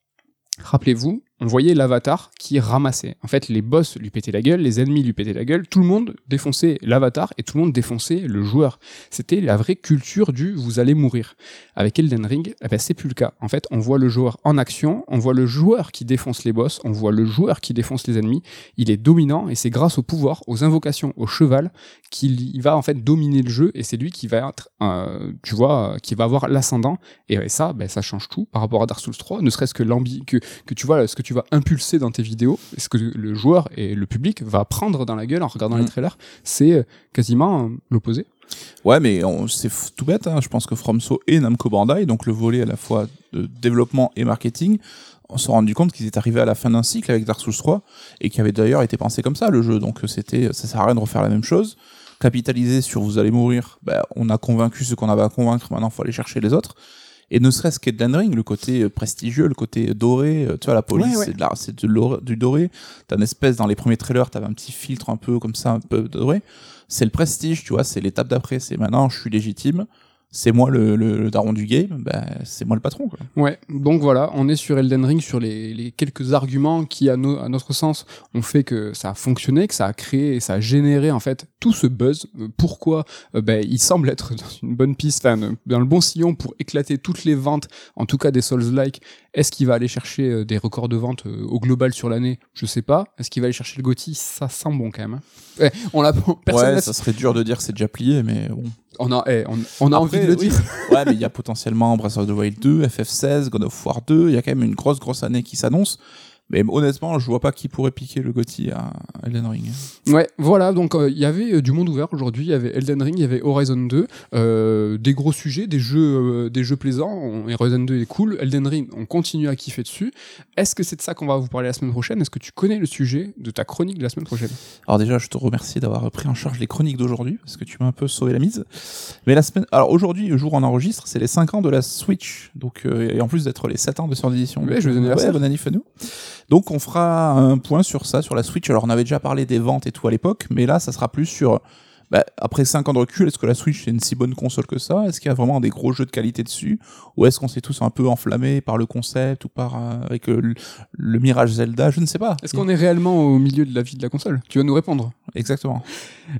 Rappelez-vous, on voyait l'avatar qui ramassait. En fait, les boss lui pétaient la gueule, les ennemis lui pétaient la gueule, tout le monde défonçait l'avatar et tout le monde défonçait le joueur. C'était la vraie culture du vous allez mourir. Avec Elden Ring, eh ben, c'est plus le cas. En fait, on voit le joueur en action, on voit le joueur qui défonce les boss, on voit le joueur qui défonce les ennemis. Il est dominant et c'est grâce au pouvoir, aux invocations, au cheval qu'il il va en fait dominer le jeu et c'est lui qui va être, euh, tu vois, qui va avoir l'ascendant. Et ça, ben, ça change tout par rapport à Dark Souls 3, ne serait-ce que l'ambi que, que tu vois, ce que tu vas impulser dans tes vidéos, et ce que le joueur et le public va prendre dans la gueule en regardant Mm. les trailers, c'est euh, quasiment euh, l'opposé. Ouais, mais c'est tout bête. Hein. Je pense que FromSo et Namco Bandai, donc le volet à la fois de développement et marketing, on s'est rendu compte qu'ils étaient arrivés à la fin d'un cycle avec Dark Souls 3 et qui avait d'ailleurs été pensé comme ça le jeu. Donc euh, c'était, ça sert à rien de refaire la même chose. Capitaliser sur vous allez mourir, ben, on a convaincu ce qu'on avait à convaincre. Maintenant, faut aller chercher les autres. Et ne serait-ce qu'Elden Ring, le côté euh, prestigieux, le côté doré, euh, tu vois, la police, Ouais, ouais. c'est de c'est l'or- du doré. T'as une espèce, dans les premiers trailers, t'avais un petit filtre un peu comme ça, un peu doré. C'est le prestige, tu vois, c'est l'étape d'après. C'est maintenant, je suis légitime. C'est moi le, le, le daron du game, ben, c'est moi le patron, quoi. Ouais, donc voilà, on est sur Elden Ring, sur les, les quelques arguments qui, à, no- à notre sens, ont fait que ça a fonctionné, que ça a créé et ça a généré en fait tout ce buzz. Euh, Pourquoi? Euh, ben, Il semble être dans une bonne piste, enfin, dans le bon sillon pour éclater toutes les ventes, en tout cas des Souls-like. Est-ce qu'il va aller chercher euh, des records de vente euh, au global sur l'année? Je sais pas. Est-ce qu'il va aller chercher le GOTY? Ça sent bon quand même. hein. Ouais, on l'a personne ouais, ça serait dur de dire que c'est déjà plié, mais bon. On a, eh, on, on a Après, envie de le oui. dire. ouais, mais il y a potentiellement Breath of the Wild 2, FF16, God of War 2. Il y a quand même une grosse, grosse année qui s'annonce. Mais honnêtement, je vois pas qui pourrait piquer le Gotti à Elden Ring. Ouais, voilà, donc euh, il y avait euh, du monde ouvert aujourd'hui, il y avait Elden Ring, il y avait Horizon 2, euh, des gros sujets, des jeux, euh, des jeux plaisants, on- Horizon 2 est cool, Elden Ring, on continue à kiffer dessus. Est-ce que c'est de ça qu'on va vous parler la semaine prochaine? Est-ce que tu connais le sujet de ta chronique de la semaine prochaine? Alors déjà, je te remercie d'avoir pris en charge les chroniques d'aujourd'hui, parce que tu m'as un peu sauvé la mise. Mais la semaine, alors aujourd'hui, le jour où on enregistre, c'est les 5 ans de la Switch, donc euh, et en plus d'être les 7 ans de sœur d'édition. Ouais, Donc, joyeux euh, anniversaire. bon anniversaire à nous. Donc on fera un point sur ça, sur la Switch. Alors on avait déjà parlé des ventes et tout à l'époque, mais là, ça sera plus sur bah, après 5 ans de recul, est-ce que la Switch est une si bonne console que ça? Est-ce qu'il y a vraiment des gros jeux de qualité dessus? Ou est-ce qu'on s'est tous un peu enflammés par le concept ou par euh, avec euh, le, le Mirage Zelda? Je ne sais pas. Est-ce qu'on est réellement au milieu de la vie de la console? Tu vas nous répondre. Exactement.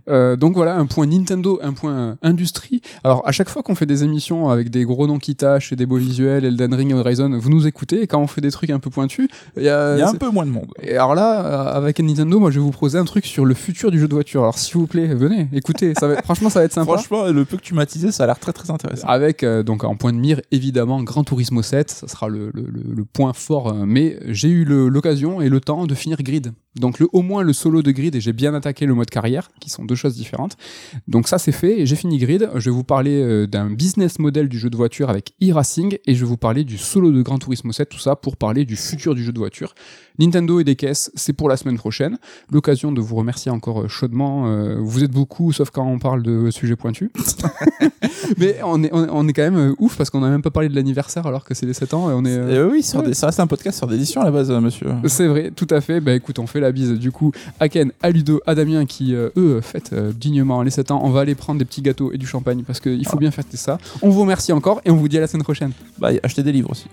Euh, donc voilà, un point Nintendo, un point industrie. Alors à chaque fois qu'on fait des émissions avec des gros noms qui tâchent et des beaux visuels, Elden Ring, Horizon, vous nous écoutez. Et quand on fait des trucs un peu pointus, il y a, y a un peu moins de monde. Et alors là, euh, avec Nintendo, moi je vais vous proposer un truc sur le futur du jeu de voiture. Alors s'il vous plaît, venez, écoutez, ça va, franchement ça va être sympa. Franchement, le peu que tu m'as teasé, ça a l'air très très intéressant. Avec euh, donc en point de mire évidemment Gran Turismo 7, ça sera le, le, le- le point fort. euh, mais j'ai eu l'occasion et le temps de finir Grid. Donc le, au moins le solo de Grid et j'ai bien attaqué le mode carrière, qui sont deux choses différentes. Donc ça c'est fait et j'ai fini Grid. Je vais vous parler euh, d'un business model du jeu de voiture avec e-racing et je vais vous parler du solo de Gran Turismo 7, tout ça pour parler du futur du jeu de voiture. Nintendo et des caisses, c'est pour la semaine prochaine. L'occasion de vous remercier encore euh, chaudement. euh, vous êtes beaucoup, sauf quand on parle de sujets pointus. Mais on est, on est- quand même ouf parce qu'on n'a même pas parlé de l'anniversaire alors que c'est les 7 ans et on est. euh, oui, sur ouais. des, ça reste un podcast sur des éditions à la base, monsieur. C'est vrai, tout à fait. Bah écoute, on fait la bise du coup à Ken, à Ludo, à Damien qui, euh, eux, fêtent euh, dignement les 7 ans. On va aller prendre des petits gâteaux et du champagne parce qu'il faut bien fêter ça. On vous remercie encore et on vous dit à la semaine prochaine. Bah, achetez des livres aussi.